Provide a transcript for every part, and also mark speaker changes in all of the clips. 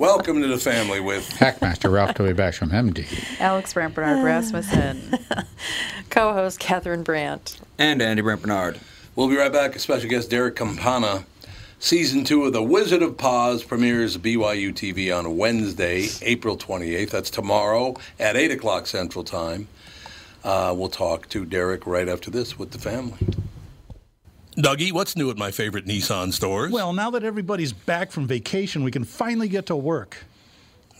Speaker 1: Welcome to the family with
Speaker 2: Hackmaster Ralph W. Basham, MD.
Speaker 3: Alex Brandt Bernard Rasmussen. Co host Catherine Brandt.
Speaker 4: And Andy Brent Bernard.
Speaker 1: We'll be right back. A special guest, Derrick Campana. Season two of The Wizard of Paws premieres BYU TV on Wednesday, April 28th. That's tomorrow at 8 o'clock Central Time. Uh, we'll talk to Derrick right after this with the family. Dougie, what's new at my favorite Nissan stores?
Speaker 5: Well, now that everybody's back from vacation, we can finally get to work.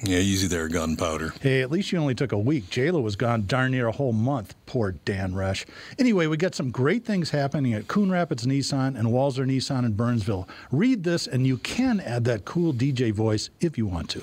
Speaker 1: Yeah, easy there, gunpowder.
Speaker 5: Hey, at least you only took a week. JLo was gone darn near a whole month. Poor Dan Rush. Anyway, we got some great things happening at Coon Rapids Nissan and Walser Nissan in Burnsville. Read this, and you can add that cool DJ voice if you want to.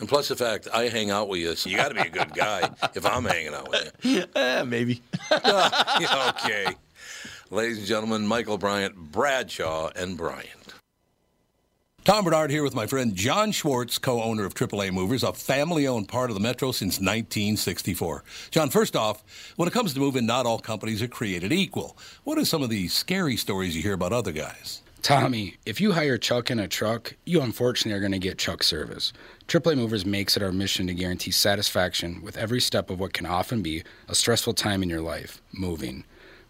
Speaker 1: And plus the fact I hang out with you, so you got to be a good guy if I'm hanging out with you.
Speaker 6: Eh, maybe.
Speaker 1: okay. Ladies and gentlemen, Michael Bryant, Bradshaw, and Bryant. Tom Barnard here with my friend John Schwartz, co owner of AAA Movers, a family owned part of the Metro since 1964. John, first off, when it comes to moving, not all companies are created equal. What are some of the scary stories you hear about other guys?
Speaker 2: Tommy, if you hire Chuck in a truck, you unfortunately are going to get Chuck service. AAA Movers makes it our mission to guarantee satisfaction with every step of what can often be a stressful time in your life, moving.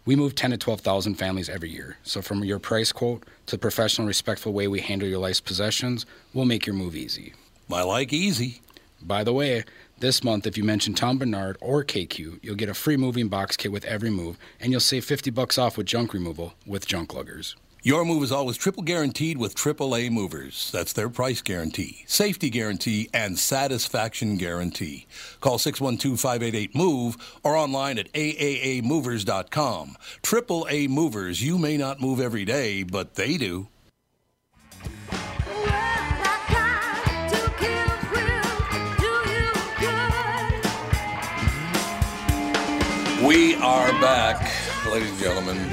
Speaker 2: We move 10 to 12,000 families every year. So from your price quote to the professional, respectful way we handle your life's possessions, we'll make your move easy.
Speaker 1: I like easy.
Speaker 2: By the way, this month, if you mention Tom Barnard or KQ, you'll get a free moving box kit with every move, and you'll save 50 bucks off with junk removal with Junk Luggers.
Speaker 1: Your move is always triple guaranteed with AAA Movers. That's their price guarantee, safety guarantee, and satisfaction guarantee. Call 612-588-MOVE or online at aaamovers.com. AAA Movers, you may not move every day, but they do. We are back, ladies and gentlemen.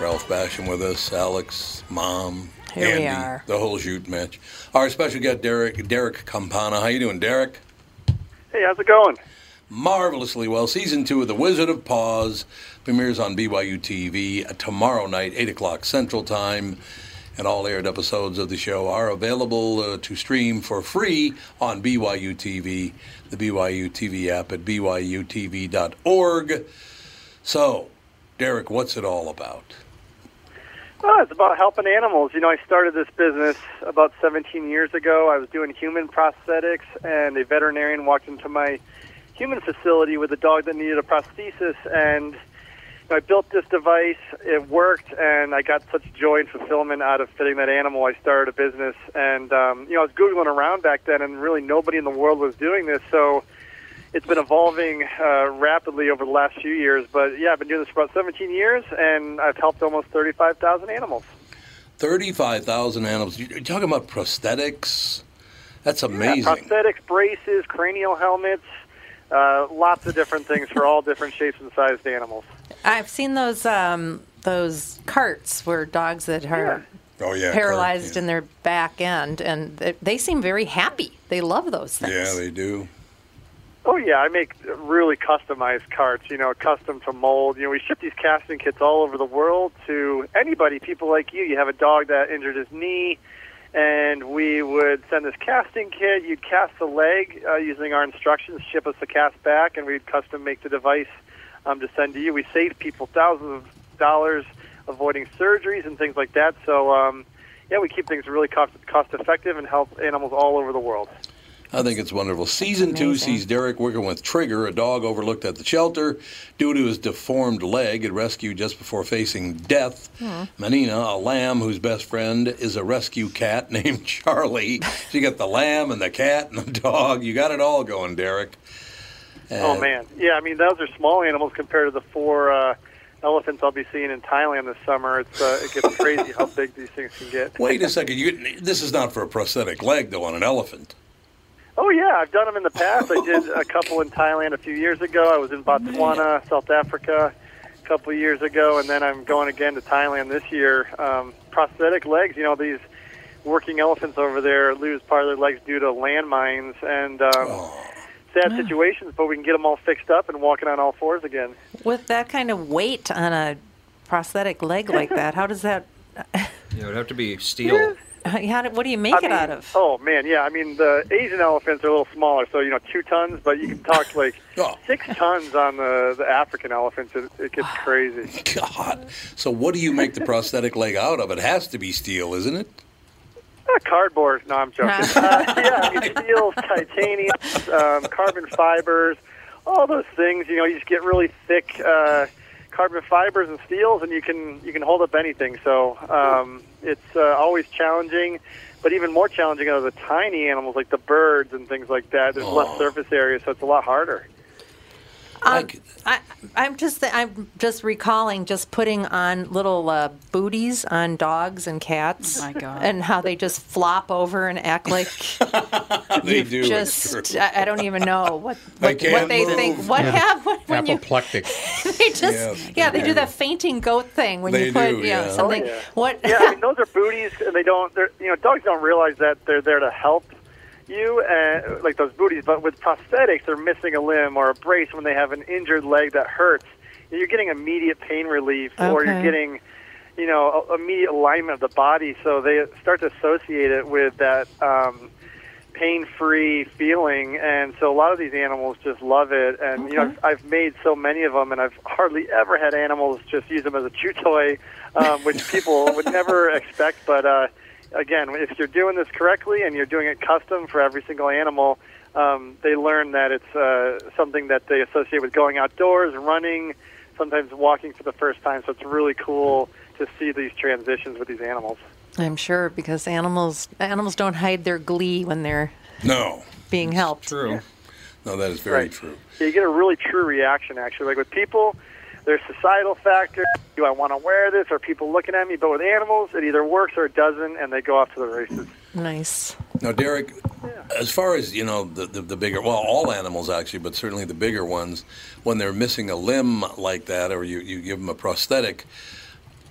Speaker 1: Ralph Basham with us, Alex, Mom,
Speaker 3: Here we
Speaker 1: Andy,
Speaker 3: are.
Speaker 1: the whole shoot match. Our special guest, Derrick Derrick Campana. How you doing, Derrick?
Speaker 7: Hey, how's it going?
Speaker 1: marvelously well. Season two of The Wizard of Paws premieres on BYU TV tomorrow night, 8 o'clock Central Time. And all aired episodes of the show are available uh, to stream for free on BYU TV, the BYU TV app at byutv.org. So, Derrick, what's it all about?
Speaker 4: Well, it's about helping animals. You know, I started this business about 17 years ago. I was doing human prosthetics, and a veterinarian walked into my human facility with a dog that needed a prosthesis, and you know, I built this device. It worked, and I got such joy and fulfillment out of fitting that animal. I started a business, and um, you know, I was googling around back then, and really nobody in the world was doing this. So it's been evolving uh, rapidly over the last few years. But yeah, I've been doing this for about 17 years, and I've helped almost 35,000 animals.
Speaker 1: 35,000 animals. You're talking about prosthetics? That's amazing.
Speaker 4: Yeah, prosthetics, braces, cranial helmets, uh, lots of different things for all different shapes and sized animals.
Speaker 3: I've seen those um, those carts where dogs that are
Speaker 1: Oh, yeah.
Speaker 3: paralyzed
Speaker 1: cart, yeah.
Speaker 3: in their back end, and they, they seem very happy. They love those things.
Speaker 1: Yeah, they do.
Speaker 4: Oh yeah, I make really customized carts. You know, custom to mold. You know, we ship these casting kits all over the world to anybody, people like you. You have a dog that injured his knee, and we would send this casting kit. You'd cast the leg uh, using our instructions, ship us the cast back, and we'd custom make the device um, to send to you. We save people thousands of dollars avoiding surgeries and things like that. So. Um, yeah, we keep things really cost cost effective and help animals all over the world.
Speaker 1: I think it's wonderful. Season two sees Derrick working with Trigger, a dog overlooked at the shelter due to his deformed leg. It rescued just before facing death. Manina, a lamb whose best friend is a rescue cat named Charlie. So you got the lamb and the cat and the dog. You got it all going, Derrick.
Speaker 4: Oh
Speaker 1: Uh,
Speaker 4: man, yeah. I mean, those are small animals compared to the four uh, elephants I'll be seeing in Thailand this summer. It's uh, it gets crazy how big these things can get.
Speaker 1: Wait a second. You, this is not for a prosthetic leg, though, on an elephant.
Speaker 4: Oh yeah, I've done them in the past. I did a couple in Thailand a few years ago. I was in Botswana, South Africa, a couple of years ago, and then I'm going again to Thailand this year. Um, prosthetic legs. You know these working elephants over there lose part of their legs due to landmines and. Um, Sad situations, but we can get them all fixed up and walking on all fours again.
Speaker 3: With that kind of weight on a prosthetic leg like that, how does that?
Speaker 7: Yeah, it would have to be steel.
Speaker 3: How do, what do you make
Speaker 4: I
Speaker 3: it
Speaker 4: mean,
Speaker 3: out of?
Speaker 4: Oh man, yeah. I mean, the Asian elephants are a little smaller, so you know, two tons. But you can talk like
Speaker 1: Oh.
Speaker 4: six tons on the the African elephants. It, it gets crazy.
Speaker 1: God. So what do you make the prosthetic leg out of? It has to be steel, isn't it?
Speaker 4: Uh, cardboard. No, I'm joking. uh, yeah, I mean, steel, titanium, um, carbon fibers, all those things. You know, you just get really thick uh, carbon fibers and steels, and you can you can hold up anything. So um, it's uh, always challenging. But even more challenging are the tiny animals like the birds and things like that. There's less surface area, so it's a lot harder.
Speaker 3: Um, I, I'm just I'm just recalling just putting on little uh, booties on dogs and cats,
Speaker 8: Oh, my God.
Speaker 3: and how they just flop over and act like
Speaker 1: They do.
Speaker 3: just. I, I don't even know what what,
Speaker 1: can't
Speaker 3: what they think. What happened when you
Speaker 2: Apoplectic.
Speaker 3: they just
Speaker 1: Yes,
Speaker 3: yeah
Speaker 1: they
Speaker 3: they do
Speaker 1: do.
Speaker 3: that fainting goat thing when
Speaker 1: They
Speaker 3: you put
Speaker 1: do,
Speaker 3: you know
Speaker 1: yeah.
Speaker 3: something.
Speaker 4: Oh, yeah.
Speaker 3: What
Speaker 4: yeah, I mean, those are booties, and they don't. They're you know, dogs don't realize that they're there to help you, uh, like those booties. But with prosthetics, they're missing a limb or a brace when they have an injured leg that hurts. You're getting immediate pain relief, or you're getting, you know, immediate alignment of the body. So they start to associate it with that. Um, pain-free feeling, and so a lot of these animals just love it. And you know, I've, I've made so many of them, and I've hardly ever had animals just use them as a chew toy, um, which people would never expect. But uh, again, if you're doing this correctly and you're doing it custom for every single animal, um, they learn that it's uh, something that they associate with going outdoors, running, sometimes walking for the first time. So it's really cool to see these transitions with these animals.
Speaker 3: I'm sure because animals animals don't hide their glee when they're
Speaker 1: No.
Speaker 3: being helped.
Speaker 7: True.
Speaker 1: No, that is very
Speaker 4: Right.
Speaker 1: true.
Speaker 4: you get a really true reaction actually like with people there's societal factor do i want to wear this are people looking at me but with animals it either works or it doesn't and they go off to the races
Speaker 3: Nice.
Speaker 1: Now, Derrick, as far as you know, the, the the bigger, well, all animals actually, but certainly the bigger ones, when they're missing a limb like that, or you, you give them a prosthetic,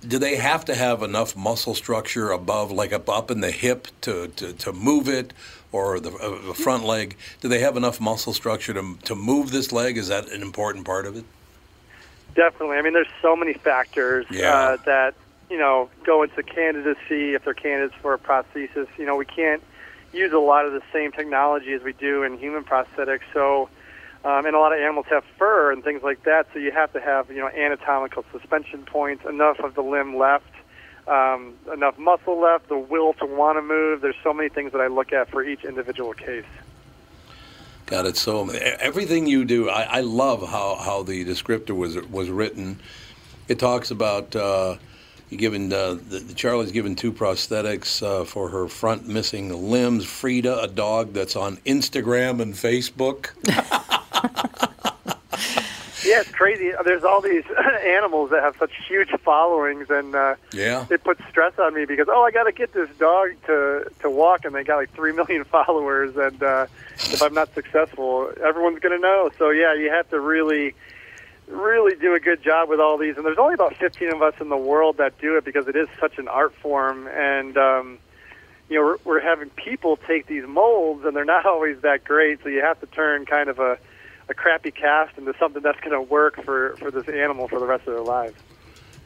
Speaker 1: do they have to have enough muscle structure above, like up up in the hip, to to, to move it, or the, uh, the front leg? Do they have enough muscle structure to to move this leg? Is that an important part of it?
Speaker 4: Definitely. I mean, there's so many factors
Speaker 1: Yeah.
Speaker 4: uh, that you know go into candidacy if they're candidates for a prosthesis. You know, we can't use a lot of the same technology as we do in human prosthetics. So, um, and a lot of animals have fur and things like that. So you have to have you know anatomical suspension points, enough of the limb left, um, enough muscle left, the will to want to move. There's so many things that I look at for each individual case.
Speaker 1: God, it's so everything you do. I, I love how, how the descriptor was was written. It talks about uh, given uh, the, the Charlie's given two prosthetics uh, for her front missing limbs. Frida, a dog that's on Instagram and Facebook.
Speaker 4: Yeah, it's crazy. There's all these animals that have such huge followings, and uh,
Speaker 1: Yeah.
Speaker 4: it puts stress on me because oh, I got to get this dog to to walk, and they got like three million followers, and uh, if I'm not successful, everyone's going to know. So yeah, you have to really, really do a good job with all these. And there's only about 15 of us in the world that do it because it is such an art form, and um, you know we're, we're having people take these molds, and they're not always that great. So you have to turn kind of a a crappy cast into something that's going to work for for this animal for the rest of their lives.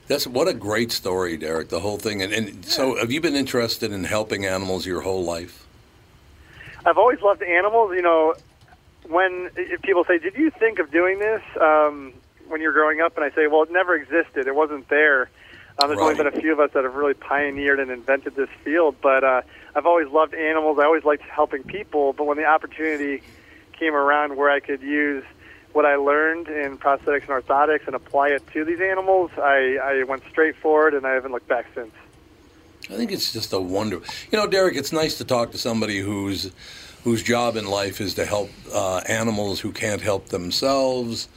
Speaker 1: That's what a great story, Derrick. The whole thing. And, and so, have you been interested in helping animals your whole life?
Speaker 4: I've always loved animals. You know, when if people say, "Did you think of doing this um, when you were growing up?" and I say, "Well, it never existed. It wasn't there." Um, there's only been a few of us that have really pioneered and invented this field, but uh, I've always loved animals. I always liked helping people. But when the opportunity came around where I could use what I learned in prosthetics and orthotics and apply it to these animals, I, I went straight forward, and I haven't looked back since.
Speaker 1: I think it's just a wonder. You know, Derrick, it's nice to talk to somebody whose whose job in life is to help uh, animals who can't help themselves.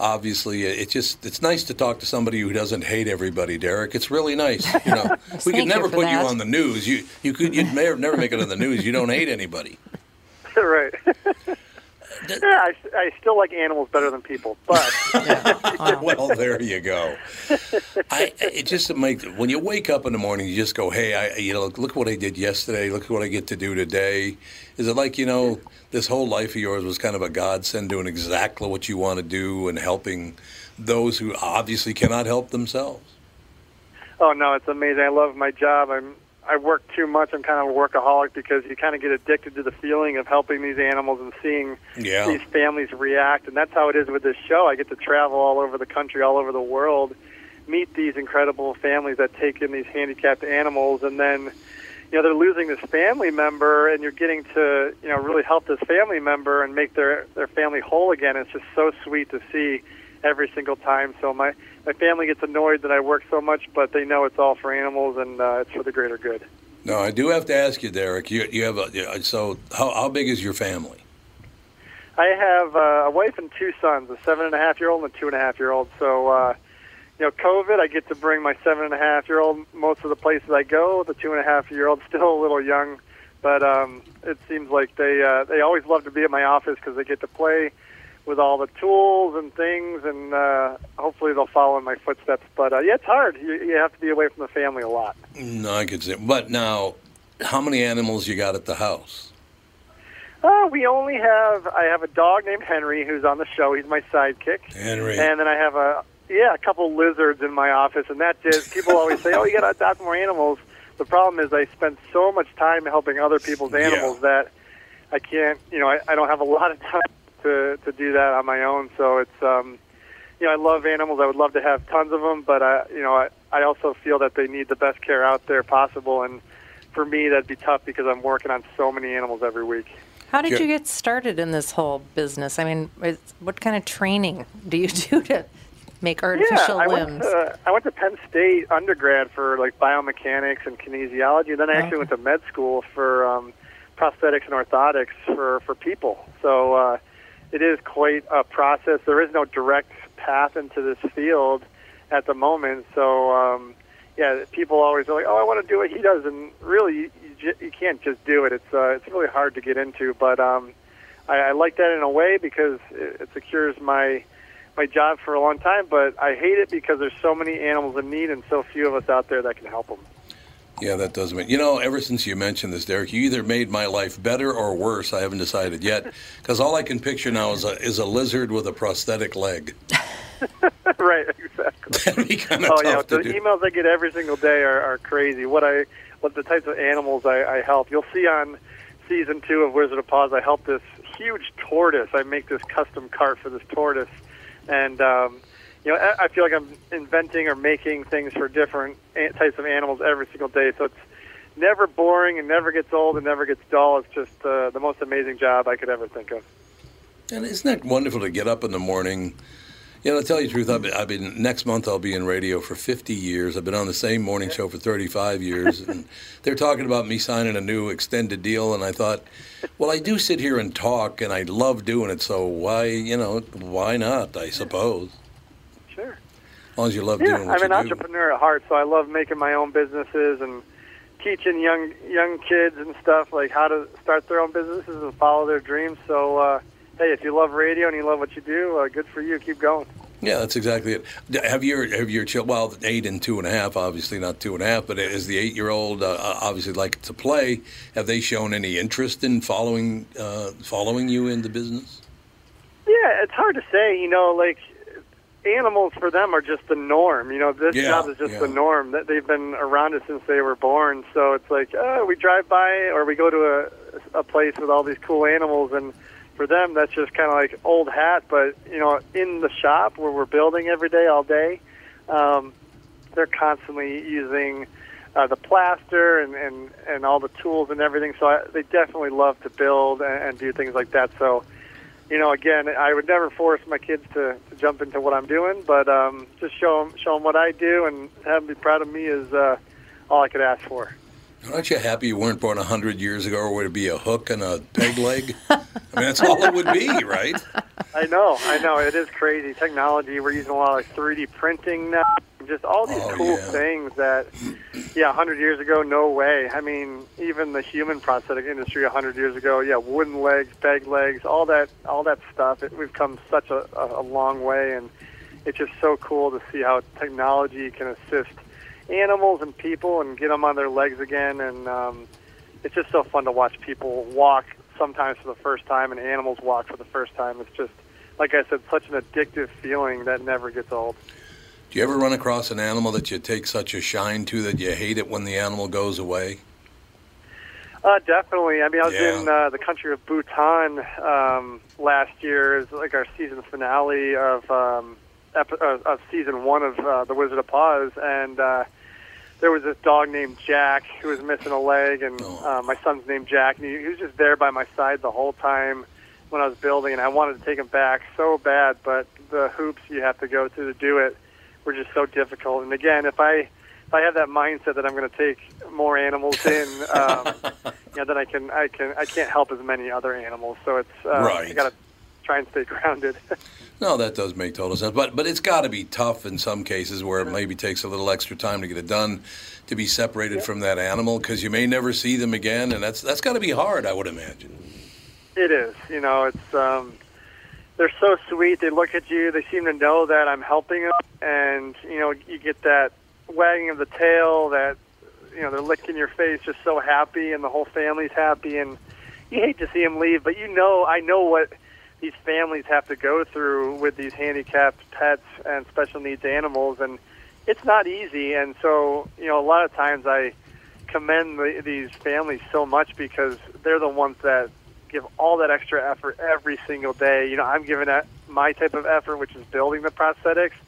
Speaker 1: Obviously, it just it's nice to talk to somebody who doesn't hate everybody, Derrick. It's really nice. You know, we could never
Speaker 3: for
Speaker 1: put you on the news. You you could you'd may never make it on the news. You don't hate anybody.
Speaker 4: right. yeah, I, I still like animals better than people, but
Speaker 1: well, there you go. I, it just makes when you wake up in the morning, you just go, "Hey, I, you know, look what I did yesterday. Look what I get to do today." Is it like you know, this whole life of yours was kind of a godsend, doing exactly what you want to do and helping those who obviously cannot help themselves?
Speaker 4: Oh no, it's amazing. I love my job. I'm I work too much. I'm kind of a workaholic because you kind of get addicted to the feeling of helping these animals and seeing
Speaker 1: Yeah.
Speaker 4: these families react. And that's how it is with this show. I get to travel all over the country, all over the world, meet these incredible families that take in these handicapped animals, and then you know they're losing this family member, and you're getting to you know really help this family member and make their their family whole again. It's just so sweet to see every single time. So my my family gets annoyed that I work so much, but they know it's all for animals and uh, it's for the greater good.
Speaker 1: No, I do have to ask you, Derrick. You you have a so how how big is your family?
Speaker 4: I have uh, a wife and two sons, a seven and a half year old and a two and a half year old. So, uh, you know, COVID, I get to bring my seven and a half year old most of the places I go. The two and a half year old still a little young, but um, it seems like they uh, they always love to be at my office because they get to play with all the tools and things, and uh, hopefully they'll follow in my footsteps. But uh, yeah, it's hard. You, you have to be away from the family a lot.
Speaker 1: No, I could say. But now, how many animals you got at the house?
Speaker 4: Uh, we only have I have a dog named Henry who's on the show. He's my sidekick.
Speaker 1: Henry.
Speaker 4: And then I have a yeah, a couple lizards in my office, and that just people always say, "Oh, you got to adopt more animals." The problem is I spend so much time helping other people's animals that I can't, you know, I, I don't have a lot of time to to do that on my own. So it's, um, you know, I love animals. I would love to have tons of them, but I, you know, I I also feel that they need the best care out there possible, and for me that'd be tough because I'm working on so many animals every week.
Speaker 3: How did you get started in this whole business? I mean, it's, what kind of training do you do to make artificial
Speaker 4: yeah, I
Speaker 3: limbs?
Speaker 4: Went to, I went to Penn State undergrad for like biomechanics and kinesiology, and then I actually went to med school for um, prosthetics and orthotics for for people. So uh, it is quite a process. There is no direct path into this field at the moment. So um, yeah, people always are like, "Oh, I want to do what he does," and really, you, you, you can't just do it. It's uh, it's really hard to get into, but um, I, I like that in a way because it, it secures my my job for a long time, but I hate it because there's so many animals in need and so few of us out there that can help them.
Speaker 1: Yeah, that does make you know. Ever since you mentioned this, Derrick, you either made my life better or worse. I haven't decided yet, because all I can picture now is a is a lizard with a prosthetic leg.
Speaker 4: right, exactly.
Speaker 1: That'd be kind of
Speaker 4: oh
Speaker 1: tough
Speaker 4: yeah,
Speaker 1: to
Speaker 4: the
Speaker 1: do.
Speaker 4: emails I get every single day are, are crazy. What I what the types of animals I, I help. You'll see on season two of Wizard of Paws, I help this huge tortoise. I make this custom cart for this tortoise, and um, you know I, feel like I'm inventing or making things for different types of animals every single day. So it's never boring and never gets old and never gets dull. It's just uh, the most amazing job I could ever think of.
Speaker 1: And isn't that wonderful to get up in the morning? You know, to tell you the truth, I've been, I've been next month I'll be in radio for 50 years. I've been on the same morning show for 35 years, and they're talking about me signing a new extended deal. And I thought, well, I do sit here and talk, and I love doing it. So why, you know, why not? I suppose. Long as you love
Speaker 4: Yeah,
Speaker 1: doing what
Speaker 4: I'm an
Speaker 1: do.
Speaker 4: entrepreneur at heart, so I love making my own businesses and teaching young young kids and stuff like how to start their own businesses and follow their dreams. So, uh, hey, if you love radio and you love what you do, uh, good for you. Keep going.
Speaker 1: Yeah, that's exactly it. Have your have your child? Well, eight and two and a half, obviously not two and a half, but is the eight year old uh, obviously like to play? Have they shown any interest in following uh, following you in the business?
Speaker 4: Yeah, it's hard to say. You know, like animals for them are just the norm. You know, this
Speaker 1: Yeah,
Speaker 4: job is just
Speaker 1: yeah.
Speaker 4: the norm. That they've been around it since they were born. So it's like uh, we drive by or we go to a, a place with all these cool animals, and for them that's just kind of like old hat. But you know, in the shop where we're building every day, all day, um, they're constantly using. Uh, the plaster and, and, and all the tools and everything. So I, they definitely love to build and, and do things like that. So you know, again, I would never force my kids to, to jump into what I'm doing, but um, just show them, show them what I do and have them be proud of me is uh, all I could ask for.
Speaker 1: Aren't you happy you weren't born a hundred years ago, or would it be a hook and a peg leg? I mean, that's all it would be, right?
Speaker 4: I know, I know, it is crazy technology. We're using a lot of like 3D printing now, just all these
Speaker 1: Oh,
Speaker 4: cool
Speaker 1: yeah.
Speaker 4: things that, yeah, 100 years ago, no way. I mean, even the human prosthetic industry 100 years ago, yeah, wooden legs, peg legs, all that, all that stuff. It, we've come such a, a long way, and it's just so cool to see how technology can assist animals and people and get them on their legs again. And um, it's just so fun to watch people walk sometimes for the first time and animals walk for the first time. It's just, like I said, such an addictive feeling that never gets old.
Speaker 1: Do you ever run across an animal that you take such a shine to that you hate it when the animal goes away?
Speaker 4: Uh, definitely. I mean, I was
Speaker 1: Yeah.
Speaker 4: in uh, the country of Bhutan um, last year. It was like our season finale of um, epi- uh, of season one of uh, The Wizard of Paws, and uh, there was this dog named Jack who was missing a leg, and
Speaker 1: Oh.
Speaker 4: uh, my son's named Jack, and he, he was just there by my side the whole time when I was building, and I wanted to take him back so bad, but the hoops you have to go through to do it were just so difficult. And again, if I if I have that mindset that I'm going to take more animals in, um, you know, then I can I can I can't help as many other animals. So it's uh, I
Speaker 1: Right.
Speaker 4: got to try and stay grounded.
Speaker 1: No, that does make total sense. But but it's got to be tough in some cases where it maybe takes a little extra time to get it done, to be separated from that animal because you may never see them again, and that's that's got to be hard, I would imagine.
Speaker 4: It is. You know, it's um, they're so sweet. They look at you. They seem to know that I'm helping them, and you know, you get that wagging of the tail. That you know, they're licking your face, just so happy, and the whole family's happy. And you hate to see them leave, but you know, I know what these families have to go through with these handicapped pets and special needs animals, and it's not easy. And so, you know, a lot of times I commend the, these families so much because they're the ones that give all that extra effort every single day. You know, I'm giving that my type of effort, which is building the prosthetics.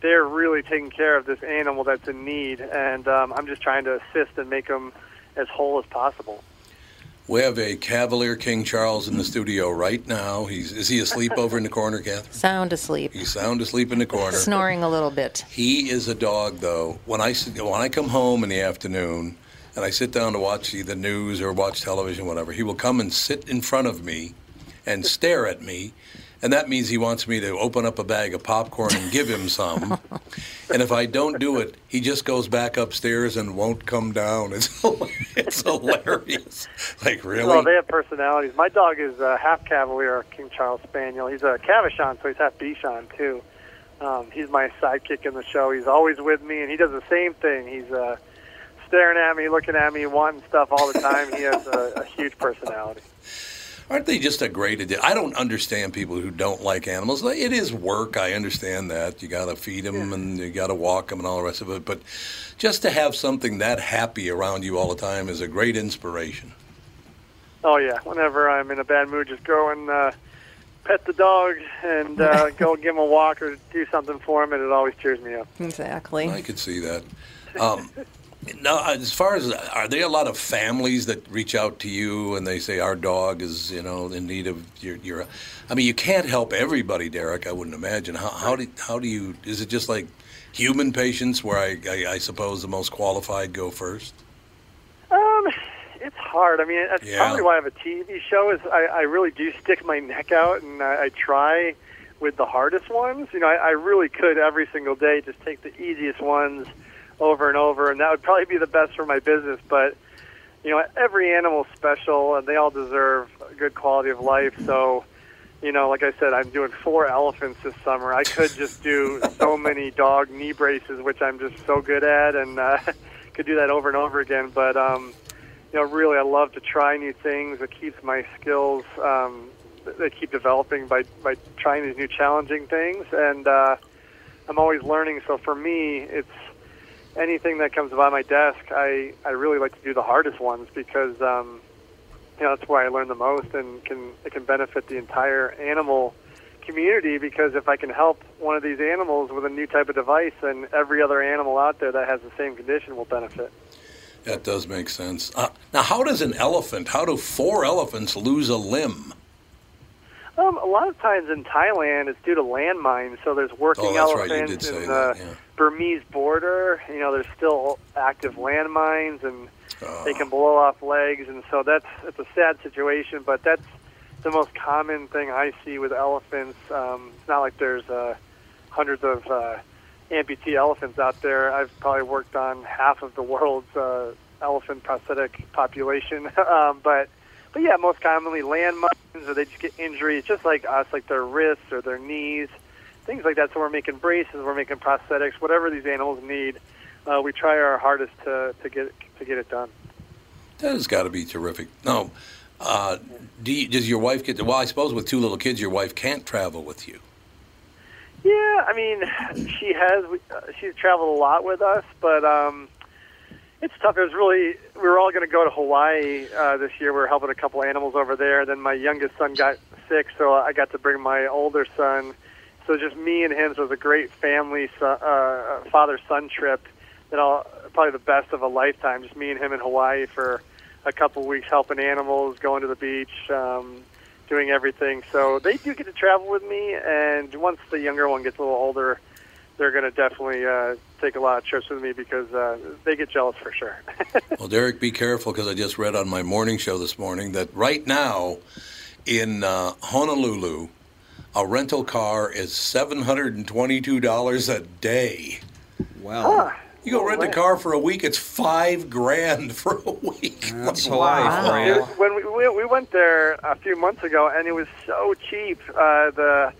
Speaker 4: They're really taking care of this animal that's in need, and um, I'm just trying to assist and make them as whole as possible.
Speaker 1: We have a Cavalier King Charles in the studio right now. He's is he asleep over in the corner, Kath?
Speaker 3: Sound asleep.
Speaker 1: He's sound asleep in the corner.
Speaker 3: Snoring a little bit.
Speaker 1: He is a dog, though. When I when I come home in the afternoon and I sit down to watch the news or watch television, whatever, he will come and sit in front of me and stare at me, and that means he wants me to open up a bag of popcorn and give him some. and if I don't do it, he just goes back upstairs and won't come down. It's it's hilarious. Like really?
Speaker 4: Well, they have personalities. My dog is uh, half Cavalier, King Charles Spaniel. He's a Cavachon, so he's half Bichon too. Um, he's my sidekick in the show. He's always with me, and he does the same thing. He's uh, staring at me, looking at me, wanting stuff all the time. he has a, a huge personality.
Speaker 1: Aren't they just a great addition? I don't understand people who don't like animals. It is work. I understand that. You got to feed them and you got to walk them and all the rest of it. But just to have something that happy around you all the time is a great inspiration.
Speaker 4: Oh yeah. Whenever I'm in a bad mood, just go and uh, pet the dog and uh, go give him a walk or do something for him, and it always cheers me up.
Speaker 3: Exactly.
Speaker 1: I could see that. Um, now, as far as are there a lot of families that reach out to you and they say our dog is you know in need of your your? I mean, you can't help everybody, Derrick. I wouldn't imagine. How how do how do you? Is it just like human patients where I I, I suppose the most qualified go first?
Speaker 4: Um, it's hard. I mean, that's
Speaker 1: Yeah.
Speaker 4: probably why I have a TV show. Is I, I really do stick my neck out and I, I try with the hardest ones. You know, I, I really could every single day just take the easiest ones over and over, and that would probably be the best for my business. But you know, every animal's special, and they all deserve a good quality of life. So. You know, like I said, I'm doing four elephants this summer. I could just do so many dog knee braces, which I'm just so good at, and uh, could do that over and over again. But um, you know, really, I love to try new things. It keeps my skills. Um, they keep developing by by trying these new challenging things, and uh, I'm always learning. So for me, it's anything that comes by my desk. I I really like to do the hardest ones because um, you know that's where I learn the most, and can it can benefit the entire animal community. Because if I can help one of these animals with a new type of device, then every other animal out there that has the same condition will benefit.
Speaker 1: That does make sense. Uh, now, how does an elephant? How do four elephants lose a limb?
Speaker 4: Um, a lot of times in Thailand, it's due to landmines. So there's working
Speaker 1: Oh, that's right, you did say
Speaker 4: in
Speaker 1: that, yeah.
Speaker 4: Burmese border. You know, there's still active landmines, and
Speaker 1: Oh.
Speaker 4: they can blow off legs. And so that's it's a sad situation, but that's the most common thing I see with elephants. Um, it's not like there's uh, hundreds of uh, amputee elephants out there. I've probably worked on half of the world's uh, elephant prosthetic population, um, but but yeah, most commonly landmines, or they just get injuries, just like us, like their wrists or their knees, things like that. So we're making braces, we're making prosthetics, whatever these animals need. Uh, we try our hardest to, to get to get it done.
Speaker 1: That has got to be terrific. No, uh, do you, does your wife get? To, well, I suppose with two little kids, your wife can't travel with you.
Speaker 4: Yeah, I mean, she has. we- uh, She's traveled a lot with us, but um, it's tough. It was really. We were all going to go to Hawaii uh, this year. We were helping a couple animals over there. Then my youngest son got sick, so I got to bring my older son. So just me and him. So it was a great family son, uh, father-son trip. That all probably the best of a lifetime. Just me and him in Hawaii for a couple weeks, helping animals, going to the beach. Um, doing everything. So they do get to travel with me, and once the younger one gets a little older, they're going to definitely uh, take a lot of trips with me because uh, they get jealous for sure.
Speaker 1: Well, Derrick, be careful because I just read on my morning show this morning that right now in uh, Honolulu, a rental car is seven hundred and twenty-two dollars a day.
Speaker 8: Wow.
Speaker 1: You go rent a car for a week; it's five grand for a week.
Speaker 8: That's
Speaker 1: Like,
Speaker 8: Hawaii for
Speaker 4: when we, we we went there a few months ago, and it was so cheap. Uh, the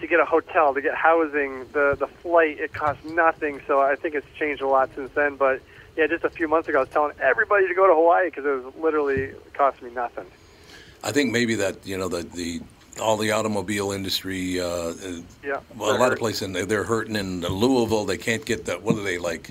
Speaker 4: to get a hotel, to get housing, the the flight, it cost nothing. So I think it's changed a lot since then. But yeah, just a few months ago, I was telling everybody to go to Hawaii because it was literally cost me nothing.
Speaker 1: I think maybe that you know the the all the automobile industry. Uh, uh,
Speaker 4: Yeah,
Speaker 1: a
Speaker 4: they're
Speaker 1: lot of places in- they're hurting in Louisville. They can't get that. What are they like?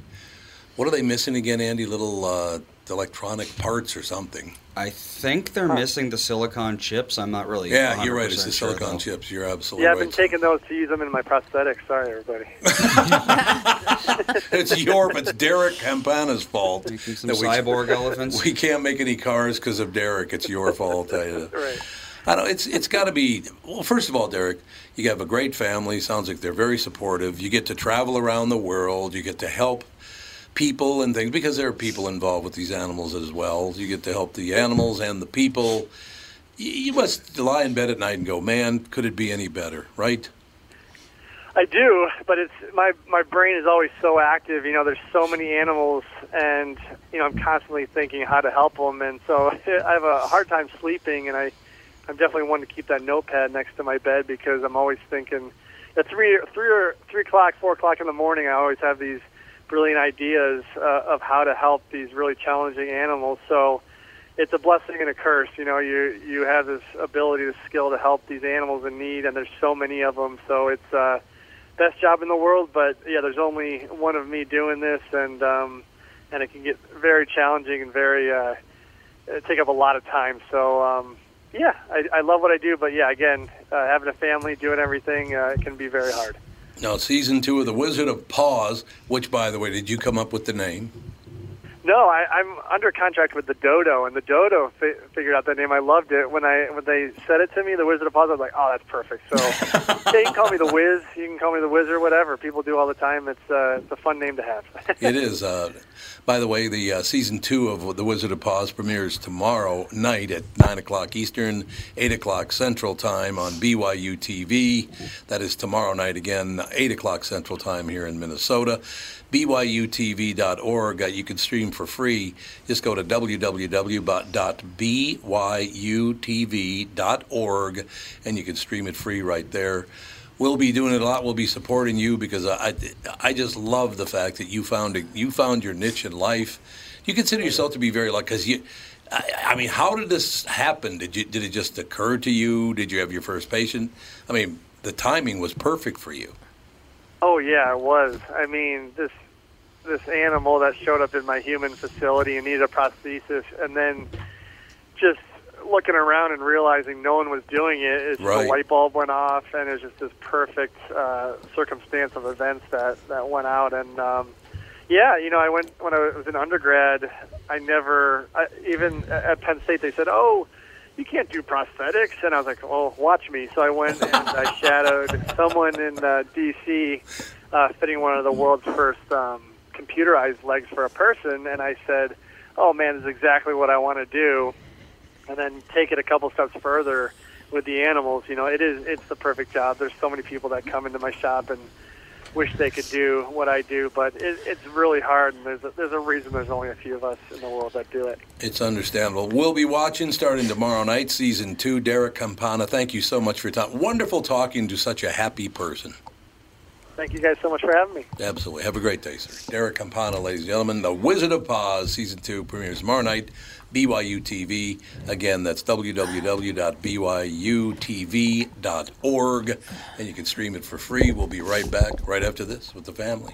Speaker 1: What are they missing again, Andy? Little uh, electronic parts or something.
Speaker 8: I think they're missing the silicon chips. I'm not really.
Speaker 1: Yeah, you're right. It's the
Speaker 8: 100% sure,
Speaker 1: silicon
Speaker 8: though.
Speaker 1: chips. You're absolutely
Speaker 4: Yeah, I've
Speaker 1: right.
Speaker 4: been taking those to use them in my prosthetics. Sorry, everybody.
Speaker 1: it's your, it's Derrick Campana's fault.
Speaker 8: Making some
Speaker 1: that we-
Speaker 8: cyborg elephants.
Speaker 1: We can't make any cars because of Derrick. It's your fault. I, uh,
Speaker 4: right.
Speaker 1: I don't. It's it's got to be. Well, first of all, Derrick, you have a great family. Sounds like they're very supportive. You get to travel around the world. You get to help people and things because there are people involved with these animals as well. You get to help the animals and the people. You must lie in bed at night and go, man, could it be any better, right?
Speaker 4: I do, but it's my my brain is always so active. You know, there's so many animals, and you know, I'm constantly thinking how to help them, and so I have a hard time sleeping. And I, I'm definitely one to keep that notepad next to my bed because I'm always thinking. At three, three or three o'clock, four o'clock in the morning, I always have these brilliant ideas uh, of how to help these really challenging animals. So it's a blessing and a curse. You know, you you have this ability, this skill to help these animals in need, and there's so many of them. So it's uh, best job in the world, but yeah, there's only one of me doing this, and um, and it can get very challenging and very uh, take up a lot of time. So um, yeah, I, I love what I do, but yeah, again, uh, having a family, doing everything, uh, can be very hard.
Speaker 1: Now, season two of The Wizard of Paws, which, by the way, did you come up with the name?
Speaker 4: No, I, I'm under contract with the Dodo, and the Dodo fi- figured out that name. I loved it when I when they said it to me. The Wizard of Oz. I was like, oh, that's perfect. So you can call me the Wiz. You can call me the Wizard. Whatever people do all the time. It's uh, it's a fun name to have.
Speaker 1: it is. Uh, by the way, the uh, season two of The Wizard of Oz premieres tomorrow night at nine o'clock Eastern, eight o'clock Central Time on BYU TV. That is tomorrow night again, eight o'clock Central Time here in Minnesota. BYUTV.org. Uh, you can stream for free. Just go to www.byutv.org and you can stream it free right there. We'll be doing it a lot. We'll be supporting you because I, I just love the fact that you found a, you found your niche in life. You consider yourself to be very lucky because you. I, I mean, how did this happen? Did you did it just occur to you? Did you have your first patient? I mean, the timing was perfect for you.
Speaker 4: Oh yeah, it was. I mean, this this animal that showed up in my human facility and needed a prosthesis, and then just looking around and realizing no one was doing it, it's
Speaker 1: right.
Speaker 4: the light bulb went off, and it was just this perfect uh, circumstance of events that that went out. And um, yeah, you know, I went when I was in undergrad. I never, I, even at Penn State, they said, "Oh." You can't do prosthetics, and I was like, "Well, watch me." So I went and I shadowed someone in uh, D.C. Uh, fitting one of the world's first um, computerized legs for a person, and I said, "Oh man, this is exactly what I want to do." And then take it a couple steps further with the animals. You know, it is it's the perfect job. There's so many people that come into my shop and wish they could do what I do, but it, it's really hard, and there's a, there's a reason there's only a few of us in the world that do it.
Speaker 1: It's understandable. We'll be watching starting tomorrow night, season two. Derrick Campana, thank you so much for your time. Wonderful talking to such a happy person.
Speaker 4: Thank you guys so much for having me.
Speaker 1: Absolutely. Have a great day, sir. Derrick Campana, ladies and gentlemen. The Wizard of Paws, season two, premieres tomorrow night. BYU TV. Again, that's www.byutv.org. And you can stream it for free. We'll be right back right after this with the family.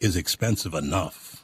Speaker 1: is expensive enough.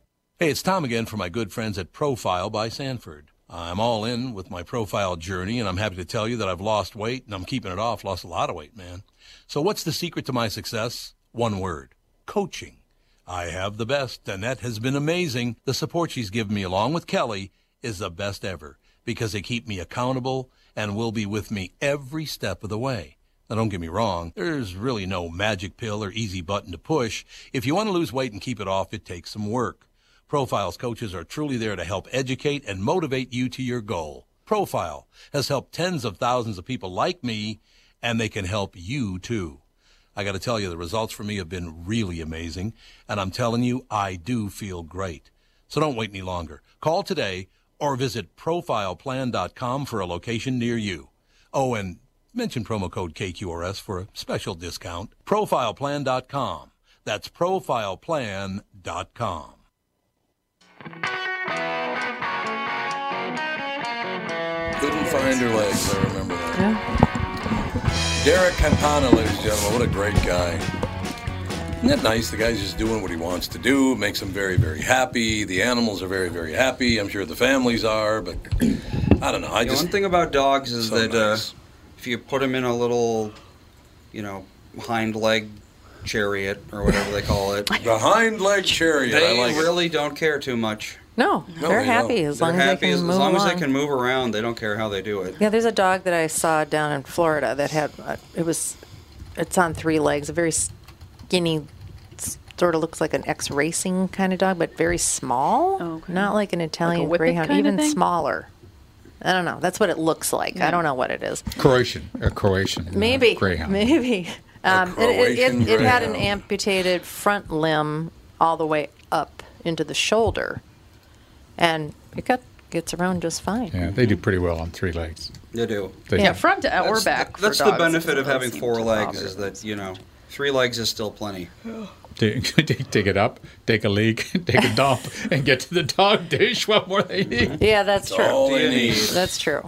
Speaker 1: Hey, it's Tom again for my good friends at Profile by Sanford. I'm all in with my profile journey, and I'm happy to tell you that I've lost weight and I'm keeping it off. Lost a lot of weight, man. So, what's the secret to my success? One word coaching. I have the best, that has been amazing. The support she's given me, along with Kelly, is the best ever because they keep me accountable and will be with me every step of the way. Now, don't get me wrong, there's really no magic pill or easy button to push. If you want to lose weight and keep it off, it takes some work. Profiles coaches are truly there to help educate and motivate you to your goal. Profile has helped tens of thousands of people like me, and they can help you too. I got to tell you, the results for me have been really amazing, and I'm telling you, I do feel great. So don't wait any longer. Call today or visit profileplan.com for a location near you. Oh, and Mention promo code KQRS for a special discount. Profileplan.com. That's profileplan.com. Couldn't find her legs, I remember that. Derrick Campana, ladies and gentlemen, what a great guy. Isn't that nice? The guy's just doing what he wants to do. It makes him very, very happy. The animals are very, very happy. I'm sure the families are, but I don't know. I
Speaker 8: The
Speaker 1: just
Speaker 8: one thing about dogs is
Speaker 1: So
Speaker 8: that
Speaker 1: nice.
Speaker 8: uh, if you put them in a little, you know, hind leg chariot or whatever they call it,
Speaker 1: the hind leg chariot.
Speaker 8: they
Speaker 1: I like it.
Speaker 8: really don't care too much.
Speaker 3: No,
Speaker 1: No,
Speaker 3: they're
Speaker 1: they
Speaker 3: happy as
Speaker 8: They're
Speaker 3: long
Speaker 8: happy
Speaker 3: as they can
Speaker 8: as,
Speaker 3: move
Speaker 8: as long as they can move around. They don't care how they do it.
Speaker 3: Yeah, there's a dog that I saw down in Florida that had uh, it was it's on three legs, a very skinny sort of looks like an X racing kind of dog, but very small.
Speaker 9: Okay.
Speaker 3: Not like an Italian
Speaker 9: whippet
Speaker 3: greyhound,
Speaker 9: kind of
Speaker 3: even
Speaker 9: thing?
Speaker 3: smaller. I don't know. That's what it looks like. I don't know what it is.
Speaker 10: Croatian, a Croatian. uh,
Speaker 3: Maybe.
Speaker 10: Greyhound.
Speaker 3: Maybe. Um, it, it, it, it had an amputated front limb all the way up into the shoulder, and it got gets around just fine.
Speaker 10: Yeah, they do pretty well on three legs.
Speaker 8: They do.
Speaker 10: They
Speaker 9: Yeah,
Speaker 10: do.
Speaker 9: front or
Speaker 8: That's,
Speaker 9: back. for
Speaker 8: that's the
Speaker 9: dogs
Speaker 8: benefit of having four legs is that you know three legs is still plenty.
Speaker 10: Take, take it up, take a leak, take a dump, and get to the dog dish. What more they need?
Speaker 3: Yeah, that's
Speaker 1: That's
Speaker 3: true.
Speaker 1: all they need.
Speaker 3: That's true.